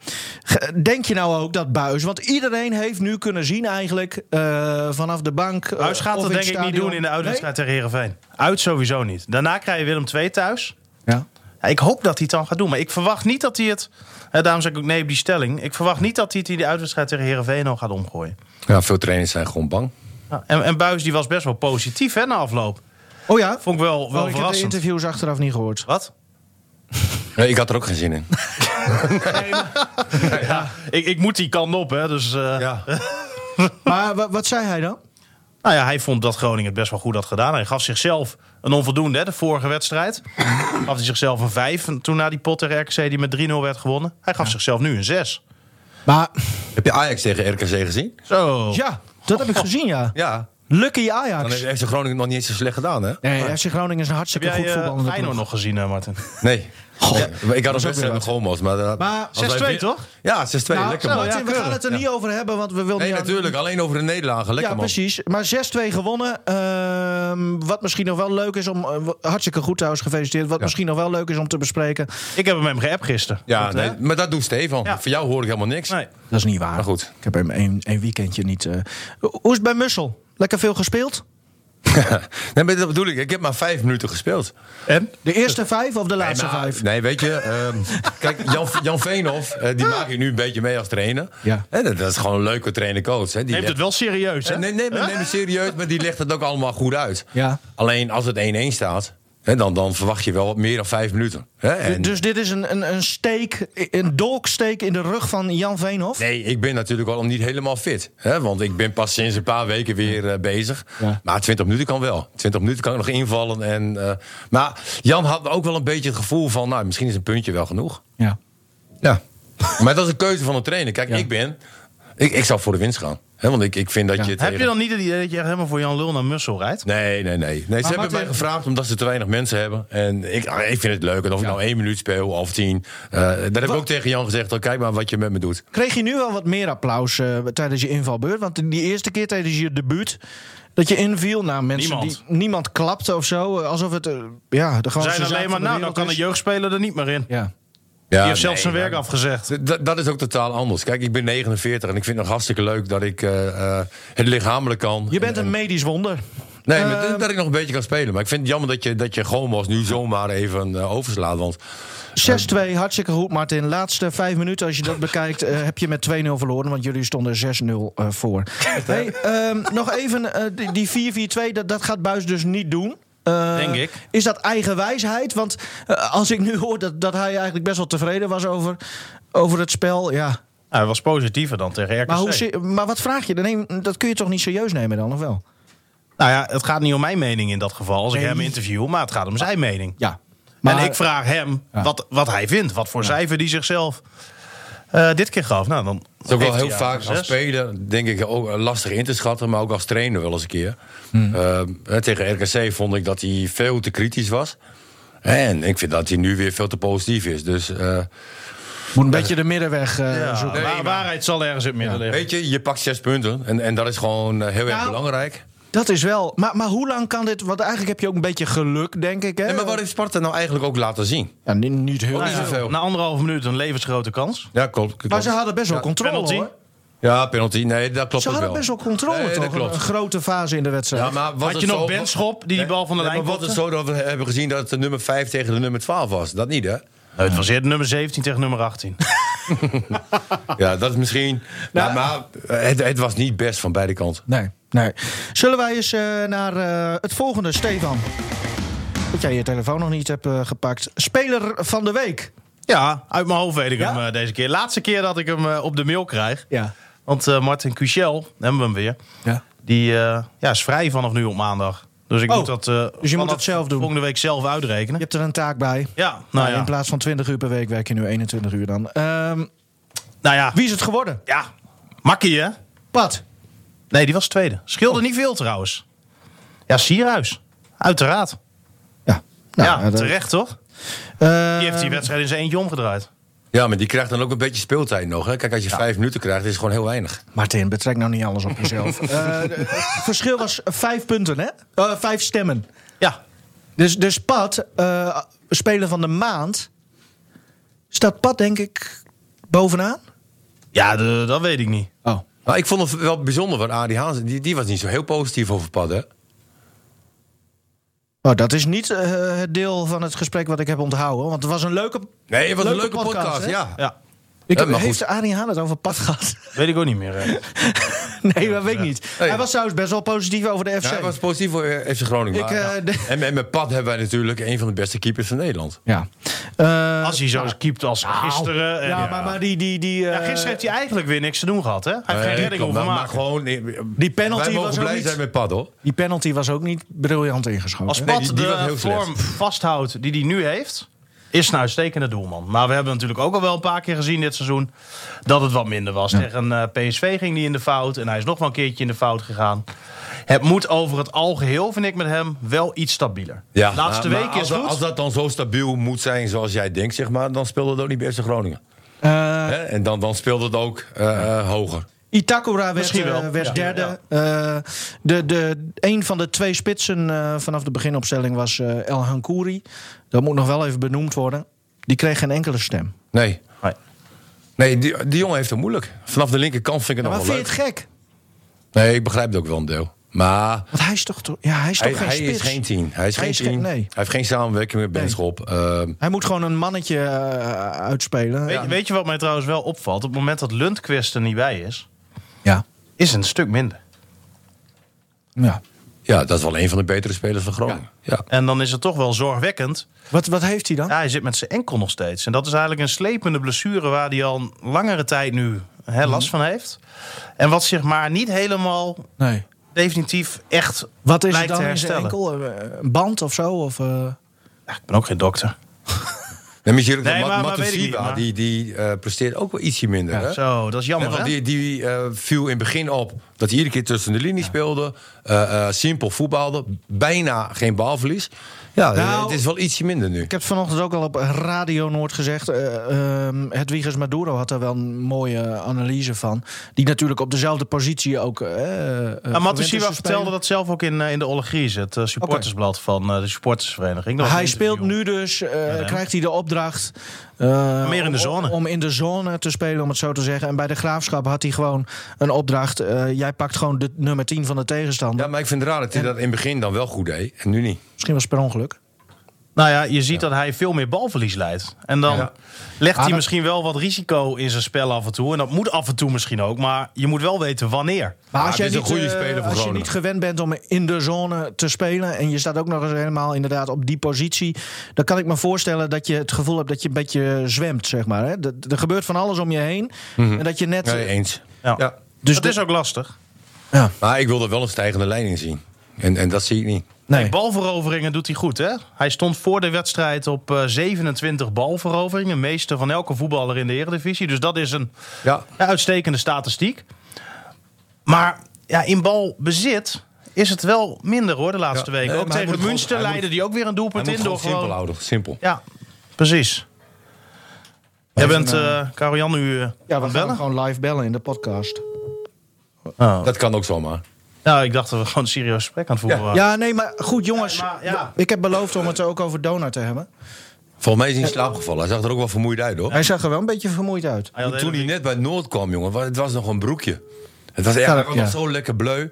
denk je nou ook dat Buis... Want iedereen heeft nu kunnen zien eigenlijk eh, vanaf de bank... Huis gaat dat denk ik niet doen in de uitwedstrijd tegen Herenveen. Uit sowieso niet. Daarna krijg je Willem II thuis. Ja. Ja, ik hoop dat hij het dan gaat doen. Maar ik verwacht niet dat hij het... Hè, daarom zeg ik ook nee op die stelling. Ik verwacht niet dat hij het in de uitwedstrijd tegen Herenveen nog gaat omgooien. Ja, veel trainers zijn gewoon bang. En, en Buis die was best wel positief hè, na afloop. Oh ja? Vond ik wel, wel Oh, ik heb de verrassend. interviews achteraf niet gehoord. Wat? Nee, ik had er ook geen zin in. Ja, ik, ik moet die kant op, hè. Dus, eh, Ja. Maar wa- wat zei hij dan? Nou ja, hij vond dat Groningen het best wel goed had gedaan. Hij gaf zichzelf een onvoldoende, hè, de vorige wedstrijd. gaf hij zichzelf een 5. En toen na die pot tegen RKC die met 3-0 werd gewonnen. Hij gaf zichzelf nu een 6. Maar Heb je Ajax tegen RKC gezien? Zo. ja, dat heb ik gezien, ja. Ja. Lucky Dan Ajax. heeft FC Groningen nog niet eens zo slecht gedaan, hè? Nee, FC Groningen is een Heb hartstikke jij goed eh, voetballende Feyenoord ploeg. nog gezien, hè, Martin? Nee. Ja, ik had ook wedstrijd weer met Gomo's. Maar, eh, Maar als wij 6-2 win- toch? Ja, 6-2. Nou, lekker zo, man. Martin, we gaan het er niet over hebben, want we willen Nee, aan- natuurlijk. Alleen over de nederlagen. Lekker Ja, man. precies. Maar 6-2 gewonnen. Ehm, wat misschien nog wel leuk is om... eh, hartstikke goed trouwens, gefeliciteerd. Wat misschien nog wel leuk is om te bespreken. Ik heb hem met hem geappt gisteren. Ja, Want, nee, maar dat doet Stefan. Ja. Voor jou hoor ik helemaal niks. Nee. Dat is niet waar. Maar goed. Ik heb hem een, een weekendje niet... eh. Hoe is het bij Mussel? Lekker veel gespeeld? nee, maar dat bedoel ik. Ik heb maar vijf minuten gespeeld. En? De eerste vijf of de laatste nee, maar- vijf? Nee, weet je. ehm, kijk, Jan, Jan Veenhoff, eh, die maak ik nu een beetje mee als trainer. Ja. Hè, dat, dat is gewoon een leuke trainer-coach. hè. Die Neemt legt- het wel serieus, hè? Eh, Nee, nee, maar neem het serieus, maar die legt het ook allemaal goed uit. Ja. Alleen als het 1-1 staat, dan, dan verwacht je wel wat meer dan vijf minuten. En, Dus dit is een, een, een steek, een dolksteek in de rug van Jan Veenhoff? Nee, ik ben natuurlijk al niet helemaal fit. Want ik ben pas sinds een paar weken weer eh, bezig. Ja. Maar 20 minuten kan wel. 20 minuten kan ik nog invallen. En, eh, maar Jan had ook wel een beetje het gevoel van... nou, misschien is een puntje wel genoeg. Ja. Ja. maar dat is een keuze van een trainer. Kijk, ik ben... Ik, ik zou voor de winst gaan. Hè? Want ik, ik vind dat Ja. je... Heb je dan niet het idee dat je echt helemaal voor Jan Lul naar Mussel rijdt? Nee, nee, nee. nee ze hebben mij gevraagd omdat ze te weinig mensen hebben. En ik, ah, ik vind het leuk. En of ik nou één minuut speel of tien. eh daar heb ik ook tegen Jan gezegd. Oh, kijk maar wat je met me doet. Kreeg je nu wel wat meer applaus eh, tijdens je invalbeurt? Want die eerste keer tijdens je debuut... Dat je inviel, nou mensen Niemand. die niemand klapte of zo, eh, alsof het eh, ja de zijn alleen maar, de nou, dan kan een is. jeugdspeler er niet meer in. Ja. Ja, Die heeft zelfs nee, zijn werk afgezegd. Dat is ook totaal anders. Kijk, ik ben 49 en ik vind het nog hartstikke leuk dat ik eh, eh, het lichamelijk kan. Je bent En- een medisch wonder. Nee, maar Ehm, dat- ik nog een beetje kan spelen. Maar ik vind het jammer dat je, dat je Gomos nu zomaar even eh, overslaat. Want 6-2, hartstikke goed, Martin. Laatste vijf minuten, als je dat bekijkt, eh, heb je met 2-0 verloren. Want jullie stonden 6-0 eh, voor. Hey, ehm, nog even, eh, die- die 4-4-2, dat, dat gaat Buis dus niet doen. Eh, Denk ik. Is dat eigen wijsheid? Want eh, als ik nu hoor dat, dat hij eigenlijk best wel tevreden was over, over het spel, ja. Hij was positiever dan tegen RKC. Maar, hoe, maar wat vraag je? Dan neem, dat kun je toch niet serieus nemen dan, of wel? Nou ja, het gaat niet om mijn mening in dat geval als ik hem interview, maar het gaat om zijn mening. Ja. en ik vraag hem Ja. wat, wat hij vindt, wat voor cijfer die zichzelf Eh, dit keer gaf. Nou, dan Het is ook wel heel vaak als speler, denk ik, ook lastig in te schatten. Maar ook als trainer wel eens een keer. Hmm. Eh, hè, tegen RKC vond ik dat hij veel te kritisch was. En ik vind dat hij nu weer veel te positief is. Dus eh, Moet een beetje de middenweg eh, Ja, zoeken. waar- waarheid zal ergens in het midden liggen. weet je, je pakt zes punten. En, en dat is gewoon heel erg Nou, belangrijk. Dat is wel. Maar, maar hoe lang kan dit? Want eigenlijk heb je ook een beetje geluk, denk ik. Hè? En maar wat heeft Sparta nou eigenlijk ook laten zien? Ja, niet, niet heel Nou zoveel. Na anderhalve minuut een levensgrote kans. Ja, klopt. klopt. Maar ze hadden best wel Ja, controle penalty. hoor. Ja, penalty. Nee, dat klopt Ze ook hadden wel. best wel controle Nee, dat toch? klopt. Een grote fase in de wedstrijd. Ja, maar was Had je nog Benschop die die bal van de Ja, lijn maar wat het zo dat we hebben gezien dat het de nummer 5 tegen de nummer 12 was? Dat niet, hè? Nou, het was eerder nummer 17 tegen nummer 18. Ja, dat is misschien. Nou, maar maar het, het was niet best van beide kanten. Nee, nee. Zullen wij eens eh, naar eh, het volgende, Stefan? Dat jij je telefoon nog niet hebt eh, gepakt. Speler van de week. Ja, uit mijn hoofd weet ik Ja? hem eh, deze keer. Laatste keer dat ik hem eh, op de mail krijg. Ja. Want eh, Martin Cuchel, hebben we hem weer. ja. Die eh, ja, is vrij vanaf nu op maandag. Dus ik Oh, moet dat eh, moet vanaf het zelf doen? volgende week zelf uitrekenen. Je hebt er een taak bij. Ja, nou Nou, ja. In plaats van 20 uur per week werk je nu 21 uur dan. Ehm, Nou ja, wie is het geworden? ja. Makkie hè? Pat. Nee, die was tweede. Scheelde niet veel trouwens. Ja, Sierhuis. Uiteraard. Ja, ja, dat- terecht toch? Eh, Die heeft die wedstrijd in zijn eentje omgedraaid. Ja, maar die krijgt dan ook een beetje speeltijd nog. Hè? Kijk, als je vijf minuten krijgt, is het gewoon heel weinig. Martin, betrek nou niet alles op jezelf. Eh, het verschil was vijf punten, hè? Eh, vijf stemmen. Ja. Dus, dus Pat, eh, speler van de maand. Staat Pat, denk ik, bovenaan? Ja, de- dat weet ik niet. Oh. Maar ik vond het wel bijzonder, want Adi Haans, die, die was niet zo heel positief over Pad, hè? Oh, dat is niet eh, het deel van het gesprek wat ik heb onthouden. Want het was een leuke. Nee, het was Leuke een leuke podcast, ja. Ja, Ik Ja, maar heeft. Arie Haan het over Pat gehad? weet ik ook niet meer. nee, dat weet ik niet. Nee. Hij was trouwens best wel positief over de FC. Ja, hij was positief voor eh, FC Groningen. Ik, maar, eh, de- en, en met Pad hebben wij natuurlijk een van de beste keepers van Nederland. Ja. Eh, Als hij zo eens keept als gisteren. en- ja, maar, maar die. die, die Ja, eh, gisteren heeft hij eigenlijk weer niks te doen gehad. Hè? Hij heeft geen redding hoeven maar, maken. gewoon, Die penalty wij mogen was ook blij niet- zijn met Pad, hoor. Die penalty was ook niet briljant ingeschoten. Als? Pat die- die was de vorm vasthoudt die hij nu heeft... is een uitstekende doelman. Maar we hebben natuurlijk ook al wel een paar keer gezien dit seizoen... dat het wat minder was. Tegen eh, PSV ging hij in de fout. En hij is nog wel een keertje in de fout gegaan. Het moet over het algeheel, vind ik met hem, wel iets stabieler. Ja, Laatste maar- week maar is als, goed. dat- Als dat dan zo stabiel moet zijn zoals jij denkt, zeg maar, dan speelde het ook niet bij FC Groningen. Eh, Hè? En dan, dan speelde het ook eh, hoger. Itakura werd, werd Ja. derde. Eh, de, de, een van de twee spitsen eh, vanaf de beginopstelling was eh, El Hankouri. Dat moet nog wel even benoemd worden. Die kreeg geen enkele stem. Nee. Nee. Nee, die, die jongen heeft het moeilijk. Vanaf de linkerkant vind ik het maar nog wel vind je het gek? Nee, ik begrijp het ook wel een deel. Maar Want hij is toch, to- ja, hij is toch hij, geen hij spits? is geen team. Hij is Hij geen is geen- team. nee. Hij heeft geen samenwerking met Benschop. Ehm, Hij moet gewoon een mannetje eh, uitspelen. Weet, ja. weet je wat mij trouwens wel opvalt? Op het moment dat Lundqvist er niet bij is... Ja. is het een stuk minder. ja. Ja, dat is wel een van de betere spelers van Groningen. Ja. En dan is het toch wel zorgwekkend... Wat, wat heeft hij dan? Ja, hij zit met zijn enkel nog steeds. En dat is eigenlijk een slepende blessure waar hij al een langere tijd nu hè, Mhm. last van heeft. En wat zich maar niet helemaal Nee. definitief echt Wat is het lijkt te dan in zijn herstellen. enkel? Eh, Een band of zo? Of, eh? Ja, ik ben ook geen dokter. Nee, maar- niet, maar- die, die eh, presteert ook wel ietsje minder. hè? Zo, dat is jammer. want die, die eh, viel in het begin op dat hij iedere keer tussen de linie speelde. eh, simpel voetbalde. Bijna geen balverlies. Ja, eh, Nou, het is wel ietsje minder nu. Ik heb het vanochtend ook al op Radio Noord gezegd. Uh, Hedwiges Maduro had daar wel een mooie analyse van. Die natuurlijk op dezelfde positie ook. Uh, Ja, Matusiwa vertelde dat zelf ook in, eh, in de Ollegries, het eh, supportersblad van eh, de supportersvereniging. Hij speelt nu dus, eh, hè? krijgt hij de opdracht. Eh, Meer in de om- zone. Om, in de zone te spelen, om het zo te zeggen. En bij de graafschap had hij gewoon een opdracht. eh, jij pakt gewoon de nummer 10 van de tegenstander. Ja, maar ik vind het raar dat hij dat in het begin dan wel goed deed en nu niet. Misschien was het per ongeluk. Nou ja, je ziet dat hij veel meer balverlies leidt. En dan Ja. legt hij misschien wel wat risico in zijn spel af en toe. En dat moet af en toe misschien ook. Maar je moet wel weten wanneer. Maar als, jij is niet, een goede eh, speler voor als je niet gewend bent om in de zone te spelen... en je staat ook nog eens helemaal inderdaad op die positie... dan kan ik me voorstellen dat je het gevoel hebt dat je een beetje zwemt, zeg maar. Hè? Dat- Er gebeurt van alles om je heen. En dat je net... Nee, eens. Ja. Ja. Dus dat de- is ook lastig. ja. Maar ik wil er wel een stijgende lijn in zien. En, en dat zie ik niet. Nee. Balveroveringen doet hij goed, hè? Hij stond voor de wedstrijd op eh, 27 balveroveringen. Meeste van elke voetballer in de Eredivisie. Dus dat is een Ja. ja, uitstekende statistiek. Maar ja, in balbezit is het wel minder hoor de laatste Ja. weken. Nee, ook tegen Münster gewoon- hij leidde moet- die ook weer een doelpunt in. Door simpel gewoon... houden. Simpel. Ja, precies. Jij bent, eh, eh Karel-Jan, nu eh, Ja, we gaan bellen? gewoon live bellen in de podcast. Oh. Dat kan ook zomaar. Nou, ik dacht dat we gewoon een serieus gesprek aan het voeren waren. Ja, nee, maar goed jongens. Ja, maar, ja. Ik heb beloofd om het ook over Donar te hebben. Volgens mij is hij in slaap gevallen. Hij zag er ook wel vermoeid uit, hoor. Hij zag er wel een beetje vermoeid uit. Hij Toen hij net bij Noord kwam, jongen, het was nog een broekje. Het was echt Ja, hij was ja. nog zo lekker bleu.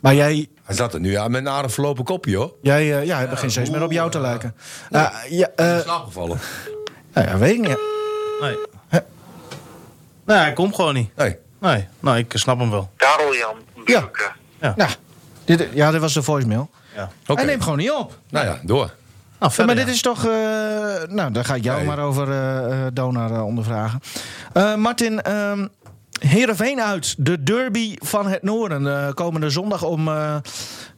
Maar jij, Hij zat er nu ja, met een aardig verlopen kopje, hoor. jij eh, ja, hij begint steeds meer op jou te lijken. Uh, ja, eh, in slaap gevallen. nou ja, weet ik niet. Nee. Nee, hij komt gewoon niet. Nee. Nee, nou, ik snap hem wel. Karel Jan Ja. Nou, dit, ja, dit was de voicemail. Ja. Oké. Hij neemt gewoon niet op. Nou ja, door. Nou, Ja, verder, maar dit ja. is toch... eh, nou, daar ga ik jou Nee. maar over eh eh, Donar ondervragen. Eh, Martin, ehm Heerenveen uit. De derby van het Noorden. Eh, komende zondag om eh,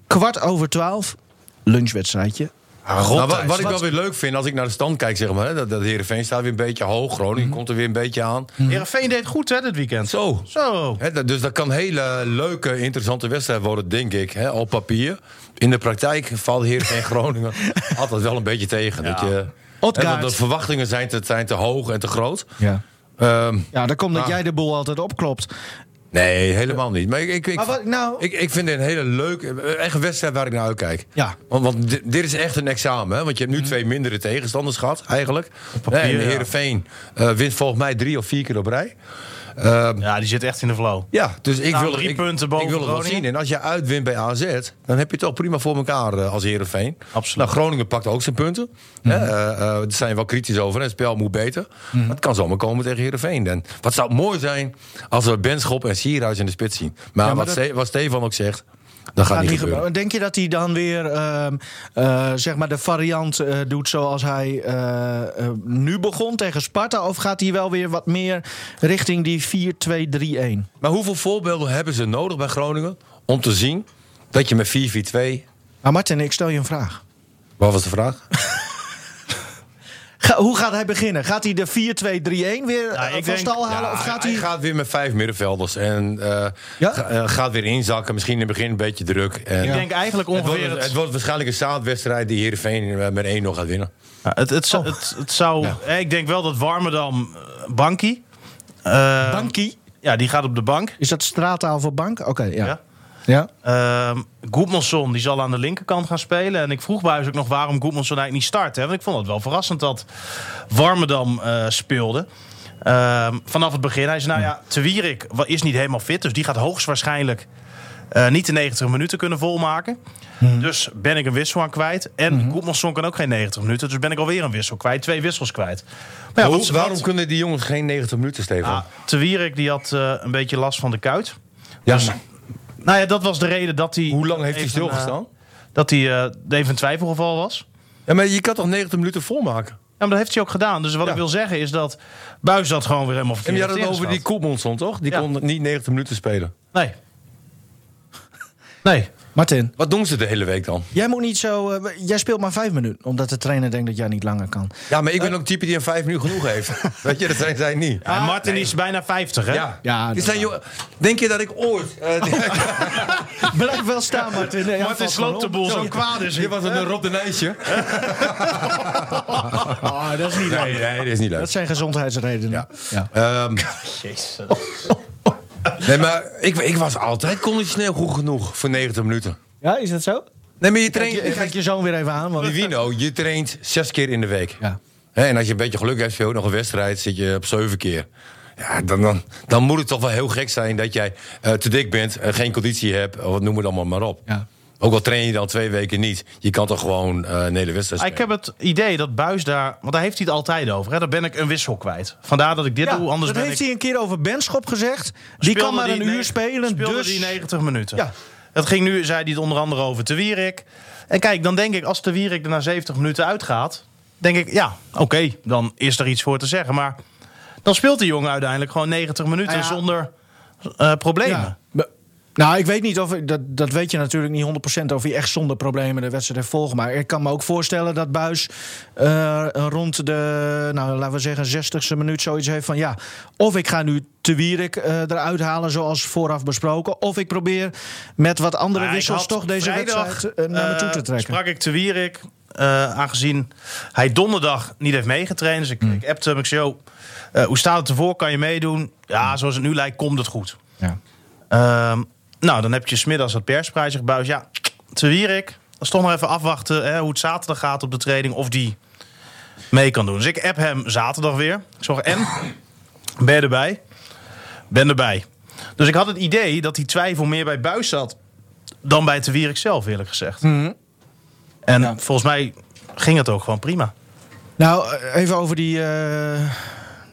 kwart over twaalf. Lunchwedstrijdje. Nou, wat, wat ik wel weer leuk vind als ik naar de stand kijk, zeg maar. Hè, dat, dat Heerenveen staat weer een beetje hoog. Groningen komt er weer een beetje aan. Heerenveen deed goed hè, dit weekend. Zo. Zo. Hè, dus dat kan een hele leuke, interessante wedstrijd worden, denk ik. Hè, op papier. In de praktijk valt Heerenveen Groningen altijd wel een beetje tegen. Dat je, hè, de verwachtingen zijn te, zijn te hoog en te groot. Ja. Ehm, Ja, dat komt dat Ah. jij de boel altijd opklopt. Nee, helemaal niet. Maar ik, ik, ik, Maar wat, nou, ik, ik vind het een hele leuke, echt een wedstrijd waar ik naar uitkijk. Ja. Want, want dit, dit is echt een examen. Hè? Want je hebt nu twee mindere tegenstanders gehad, eigenlijk. papier, en ja. Heerenveen eh, wint volgens mij drie of vier keer op rij. Ehm, Ja, die zit echt in de flow. ja, dus ik Nou, wil, drie ik, punten boven ik wil het wel Groningen. zien. En als je uitwint bij AZ, dan heb je het toch prima voor elkaar eh, als Heerenveen. Absoluut. Nou, Groningen pakt ook zijn punten. Eh, daar zijn we wel kritisch over. Het spel moet beter. Maar het kan zomaar komen tegen Heerenveen. En wat zou mooi zijn als we Benschop en Sierhuis in de spits zien. Maar, Ja, maar wat, dat- Ste- wat Stefan ook zegt, dat gaat, gaat niet gebeuren. gebeuren. Denk je dat hij dan weer ehm, eh, zeg maar de variant eh, doet zoals hij eh, nu begon tegen Sparta? Of gaat hij wel weer wat meer richting die 4-2-3-1? Maar hoeveel voorbeelden hebben ze nodig bij Groningen om te zien dat je met 4-4-2... Maar Martin, ik stel je een vraag. Wat was de vraag? Ga- hoe gaat hij beginnen? Gaat hij de 4-2-3-1 weer ik van denk- stal halen? of gaat hij... gaat weer met vijf middenvelders en eh, Ja? ga- eh, gaat weer inzakken. Misschien in het begin een beetje druk. En Ik denk eigenlijk het, ongeveer... wordt, Het, het wordt waarschijnlijk een zaadwedstrijd die Heerenveen met 1 nog gaat winnen. Ja, het, het, Oh. zou- het, het zou... hè, Ik denk wel dat Warmerdam... Bankie... eh, Bankie? Ja, die gaat op de bank. Is dat straattaal voor bank? Oké, ja. Ja. Ja. Ehm Goedmanson die zal aan de linkerkant gaan spelen. En ik vroeg Buis ook nog waarom Goedmanson eigenlijk niet start. Hè? Want ik vond het wel verrassend dat Warmerdam eh, speelde. Ehm, vanaf het begin. Hij zei, nou ja, Te Wierik is niet helemaal fit. Dus die gaat hoogstwaarschijnlijk eh, niet de 90 minuten kunnen volmaken. Dus ben ik een wissel aan kwijt. En mm kan ook geen 90 minuten. Dus ben ik alweer een wissel kwijt. Twee wissels kwijt. Maar ja, Hoe- wat- waarom wat- kunnen die jongens geen 90 minuten, Stefan? Ah, Te Wierik die had eh, een beetje last van de kuit. ja, dus- Nou ja, dat was de reden dat hij... hoe lang heeft hij stilgestaan? eh, dat hij eh, even een twijfelgeval was. ja, maar je kan toch 90 minuten volmaken? Ja, maar dat heeft hij ook gedaan. Dus wat Ja. ik wil zeggen is dat Buis dat gewoon weer helemaal En verkeerd je had het over die. Koepmonson, toch? Die Ja. kon niet 90 minuten spelen. Nee. Nee. Martin, Wat doen ze de hele week dan? jij moet niet zo... eh, jij speelt maar vijf minuten, omdat de trainer denkt dat jij niet langer kan. Ja, maar ik ben ook een type die een 5 minuten genoeg heeft. Weet je, dat zijn zij niet. en Martin is bijna 50, hè? Ja, Ja, zijn, Denk je dat ik ooit... eh, die- Blijf wel staan, Martin. Nee, Martin sloopt de boel zo kwaad is. Dit was een Rob de Nijsje. Ah, dat is niet leuk. nee, dat is niet leuk. Dat zijn gezondheidsredenen. Ja. Ehm, nee, maar ik, ik was altijd conditioneel goed genoeg voor 90 minuten. Ja, is dat zo? Nee, maar je traint... je, kijk je zoon weer even aan. Want... Divino, je traint zes keer in de week. Ja. En als je een beetje geluk hebt, ook nog een wedstrijd, zit je op zeven keer. Ja, dan, dan, dan moet het toch wel heel gek zijn dat jij eh, te dik bent, eh, geen conditie hebt, of wat noem het allemaal maar op. Ja. Ook al train je dan twee weken niet, je kan toch gewoon eh, een hele wedstrijd Ah, Ik heb het idee dat Buis daar... Want daar heeft hij het altijd over. Hè? Daar ben ik een wissel kwijt. Vandaar dat ik dit Ja, doe. Anders dat ben heeft ik... hij een keer over Benschop gezegd. Die kan maar die een uur spelen. Speelde Dus... die 90 minuten. Ja. Dat ging nu, zei hij het onder andere over Te Wierik. En kijk, dan denk ik, als Te Wierik er na 70 minuten uitgaat... denk ik, ja, oké, dan is er iets voor te zeggen. Maar dan speelt die jongen uiteindelijk gewoon 90 minuten Ah ja. zonder eh, problemen. Ja. Nou, ik weet niet of ik- dat, dat weet je natuurlijk niet 100% of hij echt zonder problemen de wedstrijd heeft volgen. Maar ik kan me ook voorstellen dat Buis eh, rond de, nou, laten we zeggen, 60ste minuut zoiets heeft van ja, of ik ga nu te Wierik eh, eruit halen zoals vooraf besproken, of ik probeer met wat andere Maar ik wissels toch deze vrijdag, wedstrijd eh, naar me toe te trekken. sprak ik te Wierik, aangezien hij donderdag niet heeft meegetraind. Dus ik, Hmm. ik appte hem, ik zei, "Yo, eh, hoe staat het ervoor? Kan je meedoen? Ja, zoals het nu lijkt, komt het goed. Ja. Ehm, nou, dan heb je smiddags het persprijs. Ik buis, ja, te Wierik. Dat is toch nog even afwachten hè, hoe het zaterdag gaat op de training. Of die mee kan doen. Dus ik app hem zaterdag weer. Ik zeg, en? Ben je erbij? Ben erbij. Dus ik had het idee dat die twijfel meer bij Buis zat dan bij Te Wierik zelf, eerlijk gezegd. En volgens mij ging het ook gewoon prima. Nou, even over die, eh,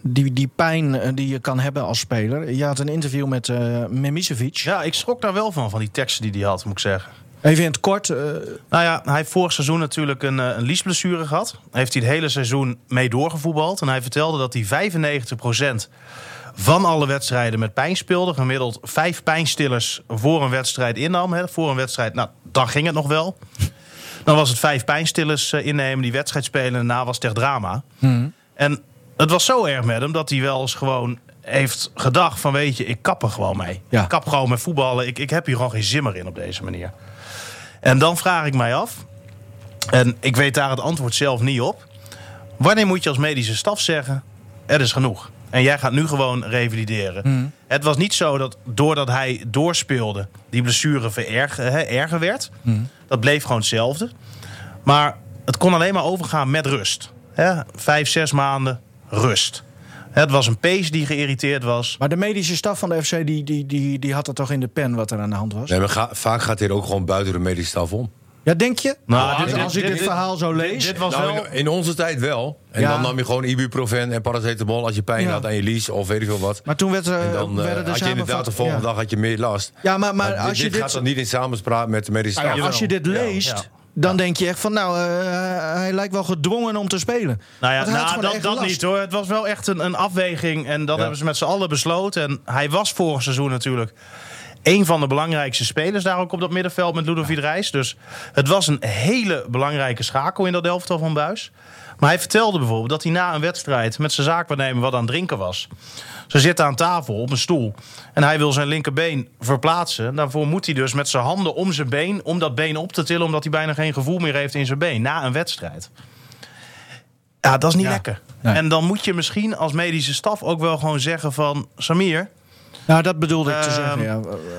die, die pijn eh, die je kan hebben als speler. Je had een interview met eh Memisevic. Ja, ik schrok daar wel van, van die teksten die hij had, moet ik zeggen. Even in het kort. eh, Nou ja, hij heeft vorig seizoen natuurlijk een, een liesblessure gehad. Heeft hij het hele seizoen mee doorgevoetbald. En hij vertelde dat hij 95% van alle wedstrijden met pijn speelde. Gemiddeld vijf pijnstillers voor een wedstrijd innam. Hè. Voor een wedstrijd, nou, dan ging het nog wel. Dan was het vijf pijnstillers innemen, die wedstrijd spelen. En daarna was het echt drama. En het was zo erg met hem dat hij wel eens gewoon heeft gedacht van... weet je, ik kap er gewoon mee. Ja. Ik kap gewoon met voetballen. Ik, ik heb hier gewoon geen zin meer in op deze manier. En dan vraag ik mij af, en ik weet daar het antwoord zelf niet op. Wanneer moet je als medische staf zeggen: er is genoeg? En jij gaat nu gewoon revalideren. Het was niet zo dat doordat hij doorspeelde, die blessure vererger, hè, erger werd. Dat bleef gewoon hetzelfde. Maar het kon alleen maar overgaan met rust. Hè? Vijf, zes maanden rust. Het was een pees die geïrriteerd was. maar de medische staf van de FC die, die, die, die had dat toch in de pen wat er aan de hand was? Nee, maar ga- vaak gaat dit ook gewoon buiten de medische staf om. Ja, denk je? Nou, als, dit- als dit- ik dit, dit- verhaal zo lees. Dit was Nou, wel. in, in onze tijd wel. En Ja. dan nam je gewoon ibuprofen en paracetamol als je pijn Ja. had aan je lies of weet ik veel wat. maar toen werd, er En dan eh, werden de had je inderdaad de volgende ja. dag had je meer last. Ja, maar, maar Maar als dit, je dit dit, gaat dan niet in samenspraak met de medische nou staf. ja, als je dit Ja, ja. dan denk je echt van, nou, eh, hij lijkt wel gedwongen om te spelen. Nou ja, nou, dat, dat niet hoor. Het was wel echt een, een afweging. En dat Ja. hebben ze met z'n allen besloten. En hij was vorig seizoen natuurlijk een van de belangrijkste spelers daar ook op dat middenveld met Ludovic Reis. Dus het was een hele belangrijke schakel in dat elftal van Buis. Maar hij vertelde bijvoorbeeld dat hij na een wedstrijd met zijn zaakwaarnemer wat aan het drinken was. Ze zitten aan tafel op een stoel en hij wil zijn linkerbeen verplaatsen. Daarvoor moet hij dus met zijn handen om zijn been, om dat been op te tillen, omdat hij bijna geen gevoel meer heeft in zijn been na een wedstrijd. Ja, dat is niet Ja. lekker. Nee. En dan moet je misschien als medische staf ook wel gewoon zeggen van... Samir, Nou, dat bedoelde ik te Ehm, zeggen,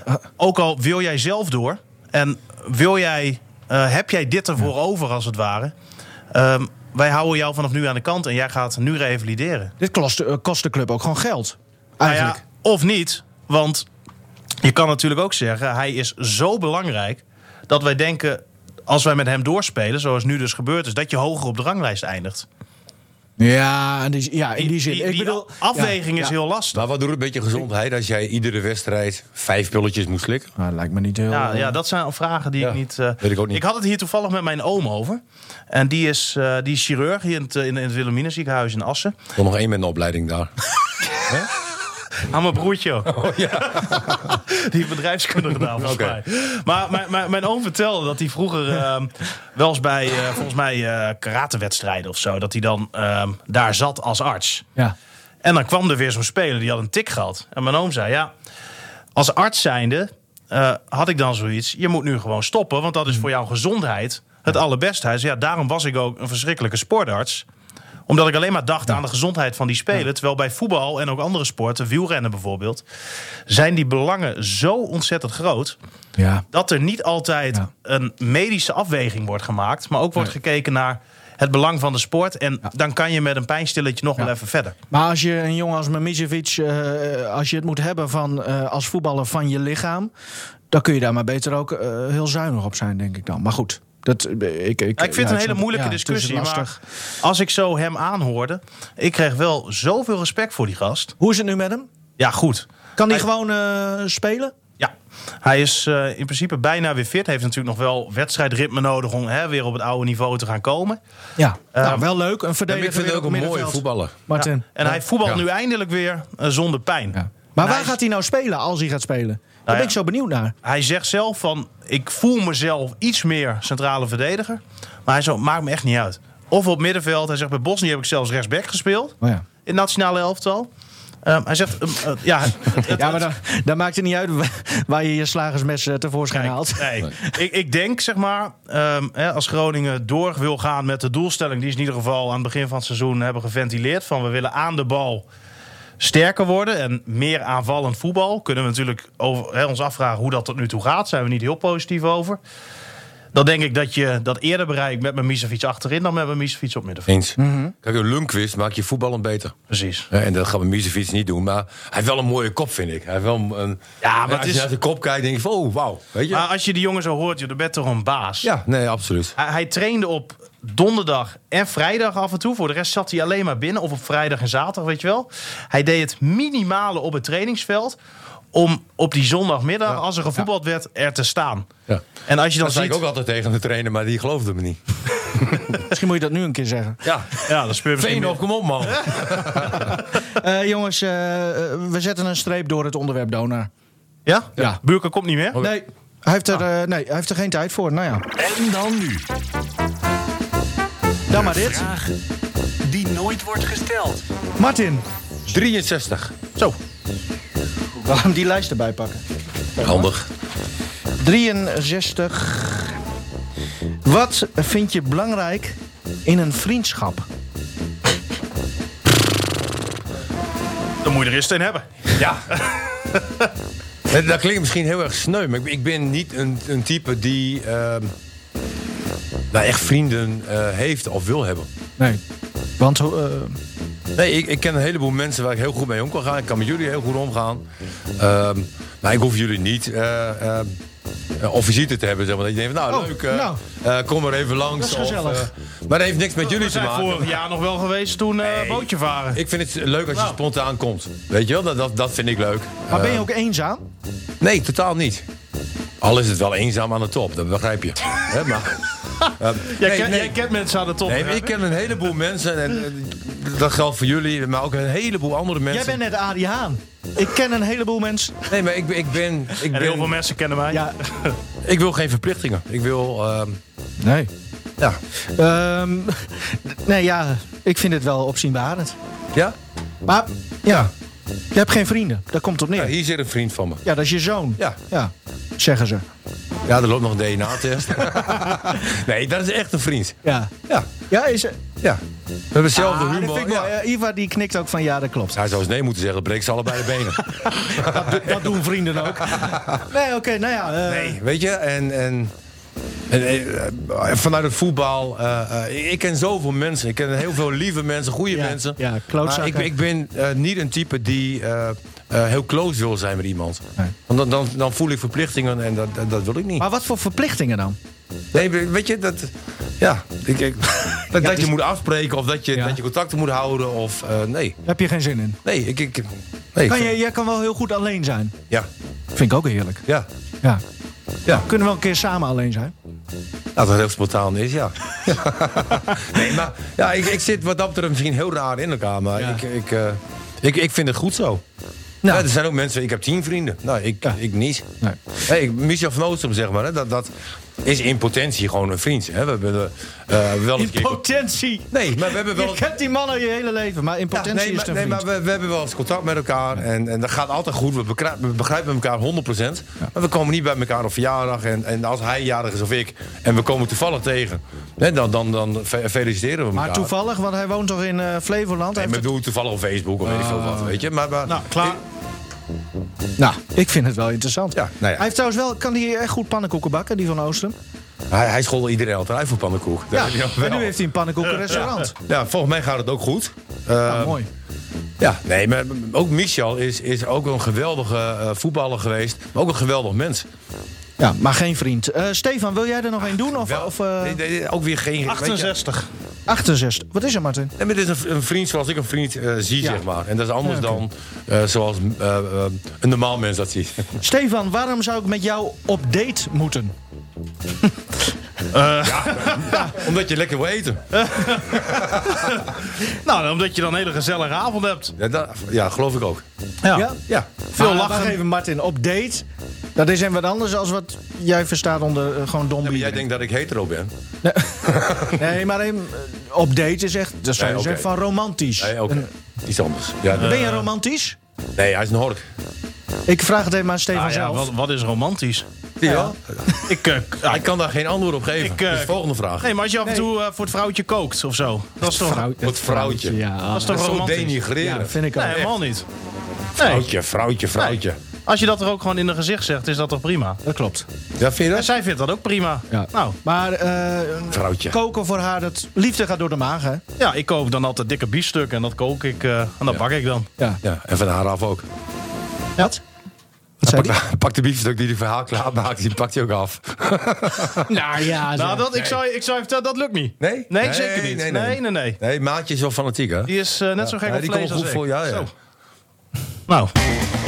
ja. Ook al wil jij zelf door... en wil jij, eh, heb jij dit ervoor over als het ware... ehm, wij houden jou vanaf nu aan de kant en jij gaat nu revalideren. Dit kost, eh, kost de club ook gewoon geld. Nou Eigenlijk. ja, of niet, want je kan natuurlijk ook zeggen... hij is zo belangrijk dat wij denken... als wij met hem doorspelen, zoals nu dus gebeurd is... dat je hoger op de ranglijst eindigt. Ja, in die, ja, in die zin. Die, ik die bedoel, afweging ja, is ja. heel lastig. Maar wat doet het met je gezondheid als jij iedere wedstrijd vijf pilletjes moet slikken? Nou, dat lijkt me niet heel... Ja, ja, dat zijn vragen die Ja, ik niet... eh, weet ik ook niet. Ik had het hier toevallig met mijn oom over. En die is, eh, die is chirurg hier in het, eh, in het Wilhelmina ziekenhuis in Assen. Er nog één met een opleiding daar. Aan mijn broertje ook. die heeft bedrijfskunde gedaan, volgens Oké. mij. Maar mijn, mijn, mijn oom vertelde dat hij vroeger ehm, wel eens bij, eh, volgens mij, eh karatewedstrijden of zo... dat hij dan ehm, daar zat als arts. Ja. En dan kwam er weer zo'n speler, die had een tik gehad. En mijn oom zei, ja, als arts zijnde eh, had ik dan zoiets... je moet nu gewoon stoppen, want dat is voor jouw gezondheid het allerbeste. Hij zei, ja, daarom was ik ook een verschrikkelijke sportarts omdat ik alleen maar dacht aan de gezondheid van die speler. Terwijl bij voetbal en ook andere sporten, wielrennen bijvoorbeeld... zijn die belangen zo ontzettend groot... ja. dat er niet altijd Ja. een medische afweging wordt gemaakt... maar ook wordt gekeken naar het belang van de sport. En dan kan je met een pijnstilletje nog wel even verder. Maar als je een jongen als Mimicevic, eh, als je het moet hebben van, eh, als voetballer van je lichaam... dan kun je daar maar beter ook eh, heel zuinig op zijn, denk ik dan. Maar goed, dat, eh, ik, ik, ik vind ja, het een hele moeilijke Ja, discussie. Maar als ik zo hem aanhoorde... ik kreeg wel zoveel respect voor die gast. Hoe is het nu met hem? Ja, goed. Kan hij Hij- gewoon eh, spelen? Ja, hij is eh, in principe bijna weer fit. Heeft natuurlijk nog wel wedstrijdritme nodig om hè, weer op het oude niveau te gaan komen. Ja. Eh, nou, wel leuk. Een verdediger ik vind weer het ook een mooie voetballer. Martin. En hij voetbalt Ja. nu eindelijk weer zonder pijn. Ja. Maar En waar hij- gaat hij nou spelen als hij gaat spelen? Daar ja. ben ik zo benieuwd naar. Hij zegt zelf van, ik voel mezelf iets meer centrale verdediger. Maar hij zo, maakt me echt niet uit. Of op middenveld. Hij zegt, bij Bosnië heb ik zelfs rechtsback gespeeld. Oh ja. In het nationale elftal. Ehm, hij zegt, ehm, eh, ja... het- Ja, maar dan, dan maakt het niet uit wa- waar je je slagersmes eh, tevoorschijn Kijk, haalt. nee. Ik, ik denk, zeg maar, ehm, hè, als Groningen door wil gaan met de doelstelling... die ze in ieder geval aan het begin van het seizoen hebben geventileerd... van we willen aan de bal sterker worden en meer aanvallend voetbal... kunnen we natuurlijk over, hè, ons afvragen hoe dat tot nu toe gaat. Zijn we niet heel positief over. Dan denk ik dat je dat eerder bereikt met mijn Misefiets achterin... dan met mijn Misefiets op middenveld. Eens. Kijk, een Lundqvist maakt je voetballend beter. Precies. Ja, en dat gaan we Misefiets niet doen. Maar hij heeft wel een mooie kop, vind ik. Hij heeft wel een, Ja, maar als het je is- naar de kop kijkt, denk je van, oh, wauw. Weet je? Maar als je die jongen zo hoort, je bent toch een baas? Ja, nee, absoluut. Hij, hij trainde op donderdag en vrijdag af en toe. Voor de rest zat hij alleen maar binnen. Of op vrijdag en zaterdag, weet je wel. Hij deed het minimale op het trainingsveld. Om op die zondagmiddag, als er gevoetbald werd, er te staan. Ja. En als je dan Dat zei ziet... ik ook altijd tegen de trainer, maar die geloofde me niet. Misschien moet je dat nu een keer zeggen. Ja, Ja, dat speur misschien Veenhoff, kom op, man. Eh, jongens, eh, eh, we zetten een streep door het onderwerp Donar. Ja? Ja. Buurken komt niet meer? Nee, hij heeft, er, eh, nee, hij heeft er geen tijd voor. Nou ja, En dan nu. Dan maar dit. Vraag die nooit wordt gesteld. Martin, 63. Zo. gaan die lijst erbij pakken. Handig. 63. Wat vind je belangrijk in een vriendschap? Dan moet je er eerst een hebben. Ja. Dat klinkt misschien heel erg sneu, maar ik- ik ben niet een, een type die ehm, nou echt vrienden eh, heeft of wil hebben. Nee. Want eh, Nee, ik, ik ken een heleboel mensen waar ik heel goed mee om kan gaan. Ik kan met jullie heel goed omgaan. Ehm, maar ik hoef jullie niet eh, eh, of visite te hebben. Zeg maar. Dat je denkt, van, nou Oh, leuk, eh, nou. eh, kom er even langs. Dat is gezellig. eh, maar dat heeft niks met jullie We te zijn maken. vorig jaar nog wel geweest toen eh, Nee. bootje varen. Ik vind het leuk als je Nou. spontaan komt. Weet je wel, dat, dat, dat vind ik leuk. maar ben je Eh, ook eenzaam? Nee, totaal niet. Al is het wel eenzaam aan de top, dat begrijp je. Hè, maar, Jij, nee, ken- nee. jij kent mensen aan de top. Nee, ik ken een heleboel mensen en dat geldt voor jullie, maar ook een heleboel andere mensen. Jij bent net Adi Haan. Ik ken een heleboel mensen. Nee, maar ik, ben- ik ben, ik En heel veel ben, mensen kennen mij. Ja, ik wil geen verplichtingen. Ik wil, ehm, nee. ja, Ehm, nee, ja, ik vind het wel opzienbarend. ja, Maar ja, je hebt geen vrienden. Daar komt het op ja, neer. hier zit een vriend van me. Ja, dat is je zoon. Ja, Ja, zeggen ze. ja er loopt nog een DNA-test. nee, dat is echt een vriend. Ja. Ja, Ja, is ja. We hebben hetzelfde Ah, dat humor. ja. Eh, Iva die knikt ook van ja, dat klopt. Hij zou eens nee moeten zeggen, breek ze allebei de benen. Dat doen vrienden ook. Nee, oké, nou ja. eh, Nee, weet je, en, en, en, eh, vanuit het voetbal, eh, eh, ik ken zoveel mensen. Ik ken heel veel lieve mensen, goede Ja, mensen. ja, maar ik, ik ben eh, niet een type die eh, eh, heel close wil zijn met iemand. Nee. Want dan, dan, dan voel ik verplichtingen en dat, dat, dat wil ik niet. Maar wat voor verplichtingen dan? Nee, weet je, dat, ja, ik, ik- dat, dat dus- je moet afspreken of dat je, dat je contacten moet houden. Of, eh, nee, Daar heb je geen zin in. nee, ik, ik, nee. Kan je, jij kan wel heel goed alleen zijn. Ja, Vind ik ook heerlijk. ja. Ja. Ja. Kunnen we wel een keer samen alleen zijn? Nou, dat heel spontaan is, ja. nee, maar ja, ik, ik zit wat dat betreft misschien heel raar in elkaar. Maar Ja. ik, ik, eh, ik, ik vind het goed zo. Nou. Ja, er zijn ook mensen, ik heb tien vrienden. Nou, ik, Ja. ik niet. Nee. Hey, Michel van Oostrum, zeg maar, hè, dat, dat is in potentie gewoon een vriend. Hè. We hebben eh, wel In keer... potentie. Nee, maar we hebben wel Je kent die man al je hele leven, maar in Ja, potentie nee, is maar, het een nee, vriend. maar we, we hebben wel eens contact met elkaar. En, en dat gaat altijd goed. We, begrijp- we begrijpen elkaar 100%. Maar we komen niet bij elkaar op verjaardag. En, en als hij jarig is of ik. En we komen toevallig tegen. hè, dan, dan, dan fe- feliciteren we elkaar. Maar toevallig, want hij woont toch in eh, Flevoland? Nee, Hij maar doe toevallig op Facebook of weet ik veel wat. Weet je? Maar, maar, Nou, klaar. Nou, ik vind het wel interessant. Ja, nou ja. Hij heeft trouwens wel, kan hij echt goed pannenkoeken bakken, die van Oosten? hij, hij scholde iedereen altijd uit voor pannenkoek. Ja, en nu heeft hij een pannenkoekenrestaurant. Ja, volgens mij gaat het ook goed. Eh, Nou, mooi. Ja, nee, maar ook Michel is, is ook een geweldige eh, voetballer geweest. Maar ook een geweldig mens. Ja, maar geen vriend. Eh, Stefan, wil jij er nog een doen? Of, Wel, of eh, nee, nee, ook weer geen... weet je- 68. 68? Wat is er, Martin? Nee, maar het is een, een vriend zoals ik een vriend eh, zie, Ja. zeg maar. En dat is anders Ja, dan eh, zoals eh, een normaal mens dat ziet. Stefan, waarom zou ik met jou op date moeten? Omdat je lekker wil eten. Nou, omdat je dan een hele gezellige avond hebt. Ja, dat, ja geloof ik ook. Ja. Ja? ja. Veel Veel lachen. lachen. even Martin, op date. Dat is een wat anders als wat jij verstaat onder eh, gewoon dom Ja, maar jij denkt dat ik hetero ben. Nee, maar eh, op date is echt, dat zou je Nee, zeggen, oké. van romantisch. Nee, oké. Iets anders. Ja, Ben je romantisch? nee, hij is een hork. Ik vraag het even aan Stefan Nou ja, zelf. wat, wat is romantisch? Wel? Ik, eh, ja, Hij kan daar geen antwoord op geven. Ik, eh, dus volgende vraag. nee, maar als je af en toe eh, voor het vrouwtje kookt of zo. Dat is toch, Vrouw- Het vrouwtje. Ja, dat is toch is zo romantisch? denigreren. ja, vind ik ook. Nee, helemaal niet. Nee. Vrouwtje, vrouwtje, vrouwtje. Als je dat er ook gewoon in een gezicht zegt, is dat toch prima? Dat klopt. Ja, vind je En dat? zij vindt dat ook prima. Ja. Nou, Maar eh, Vrouwtje. koken voor haar, dat liefde gaat door de maag, hè? ja, ik kook dan altijd dikke biefstuk en dat kook ik eh, en dat bak ik dan. Ja. Ja, en van haar af ook. Wat? Wat zei Pak, die? pak de biefstuk die hij verhaal klaar maakt, die pakt hij ook af. Nou ja, Nou, dat, ik, zou, ik zou je vertellen, dat lukt niet. Nee? Nee, zeker niet. Nee, Nee, nee. nee, nee. Nee, maatje is wel fanatiek, hè? Die is eh, net zo gek op die vlees komt als goed ik. voor jou, ja. Zo. Nou,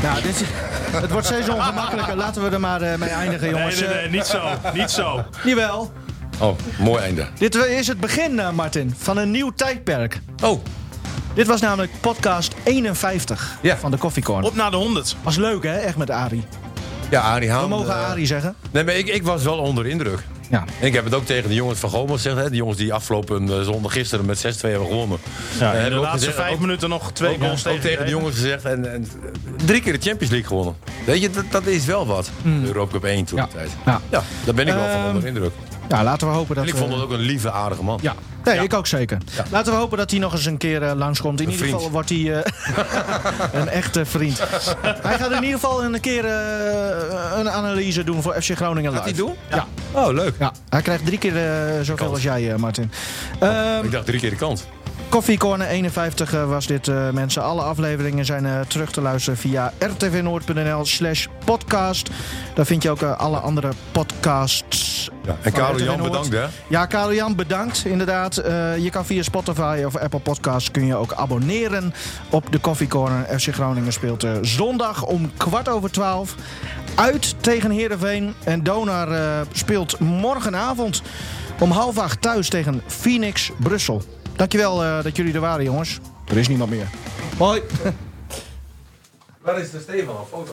Nou, dit is, het wordt steeds ongemakkelijker. Laten we er maar eh, mee eindigen, nee, jongens. nee, nee, niet zo. Niet zo. Jawel. Oh, mooi einde. Dit is het begin, eh, Martin, van een nieuw tijdperk. Oh, Dit was namelijk podcast 51 Ja. van de Koffiecorn. Op naar de 100. Was leuk, hè? Echt met Arie. ja, Arie Haan. We mogen eh, Arie zeggen. Nee, maar ik, ik was wel onder de indruk. Ja. En ik heb het ook tegen de jongens van Gomo gezegd. Hè? Die jongens die afgelopen eh, zondag gisteren met 6-2 hebben gewonnen. Ja, Eh, in de laatste gezegd- vijf ook- minuten nog twee ook, goals ook tegen de jongens gezegd. En, en drie keer de Champions League gewonnen. Weet je, dat, dat is wel wat. De Europa Cup 1 toen Ja. de tijd. Ja. Ja, daar ben ik wel van Ehm, onder de indruk. ja, laten we hopen dat... En ik vond het ook een lieve, aardige man. Ja, nee, ik ook zeker. Laten we hopen dat hij nog eens een keer eh, langskomt. In Een ieder vriend. geval wordt hij eh, een echte vriend. hij gaat in ieder geval een keer eh, een analyse doen voor FC Groningen live. Gaat hij doen? Ja. Oh, leuk. ja. Hij krijgt drie keer zoveel als jij, Martin. Ehm, Ik dacht drie keer de kans. Koffie Corner 51 eh, was dit, mensen. Alle afleveringen zijn terug te luisteren via rtvnoord.nl slash podcast. Daar vind je ook alle andere podcasts. Ja. En Karel Jan, bedankt hè. Ja, Karel Jan, bedankt. Inderdaad, Eh, je kan via Spotify of Apple Podcasts kun je ook abonneren op de Coffee Corner. FC Groningen speelt eh, zondag om kwart over twaalf uit tegen Heerenveen. En Donar eh, speelt morgenavond om half acht thuis tegen Phoenix Brussel. Dankjewel eh dat jullie er waren, jongens. Er is niemand meer. Hoi. Waar is de Stefan? Foto.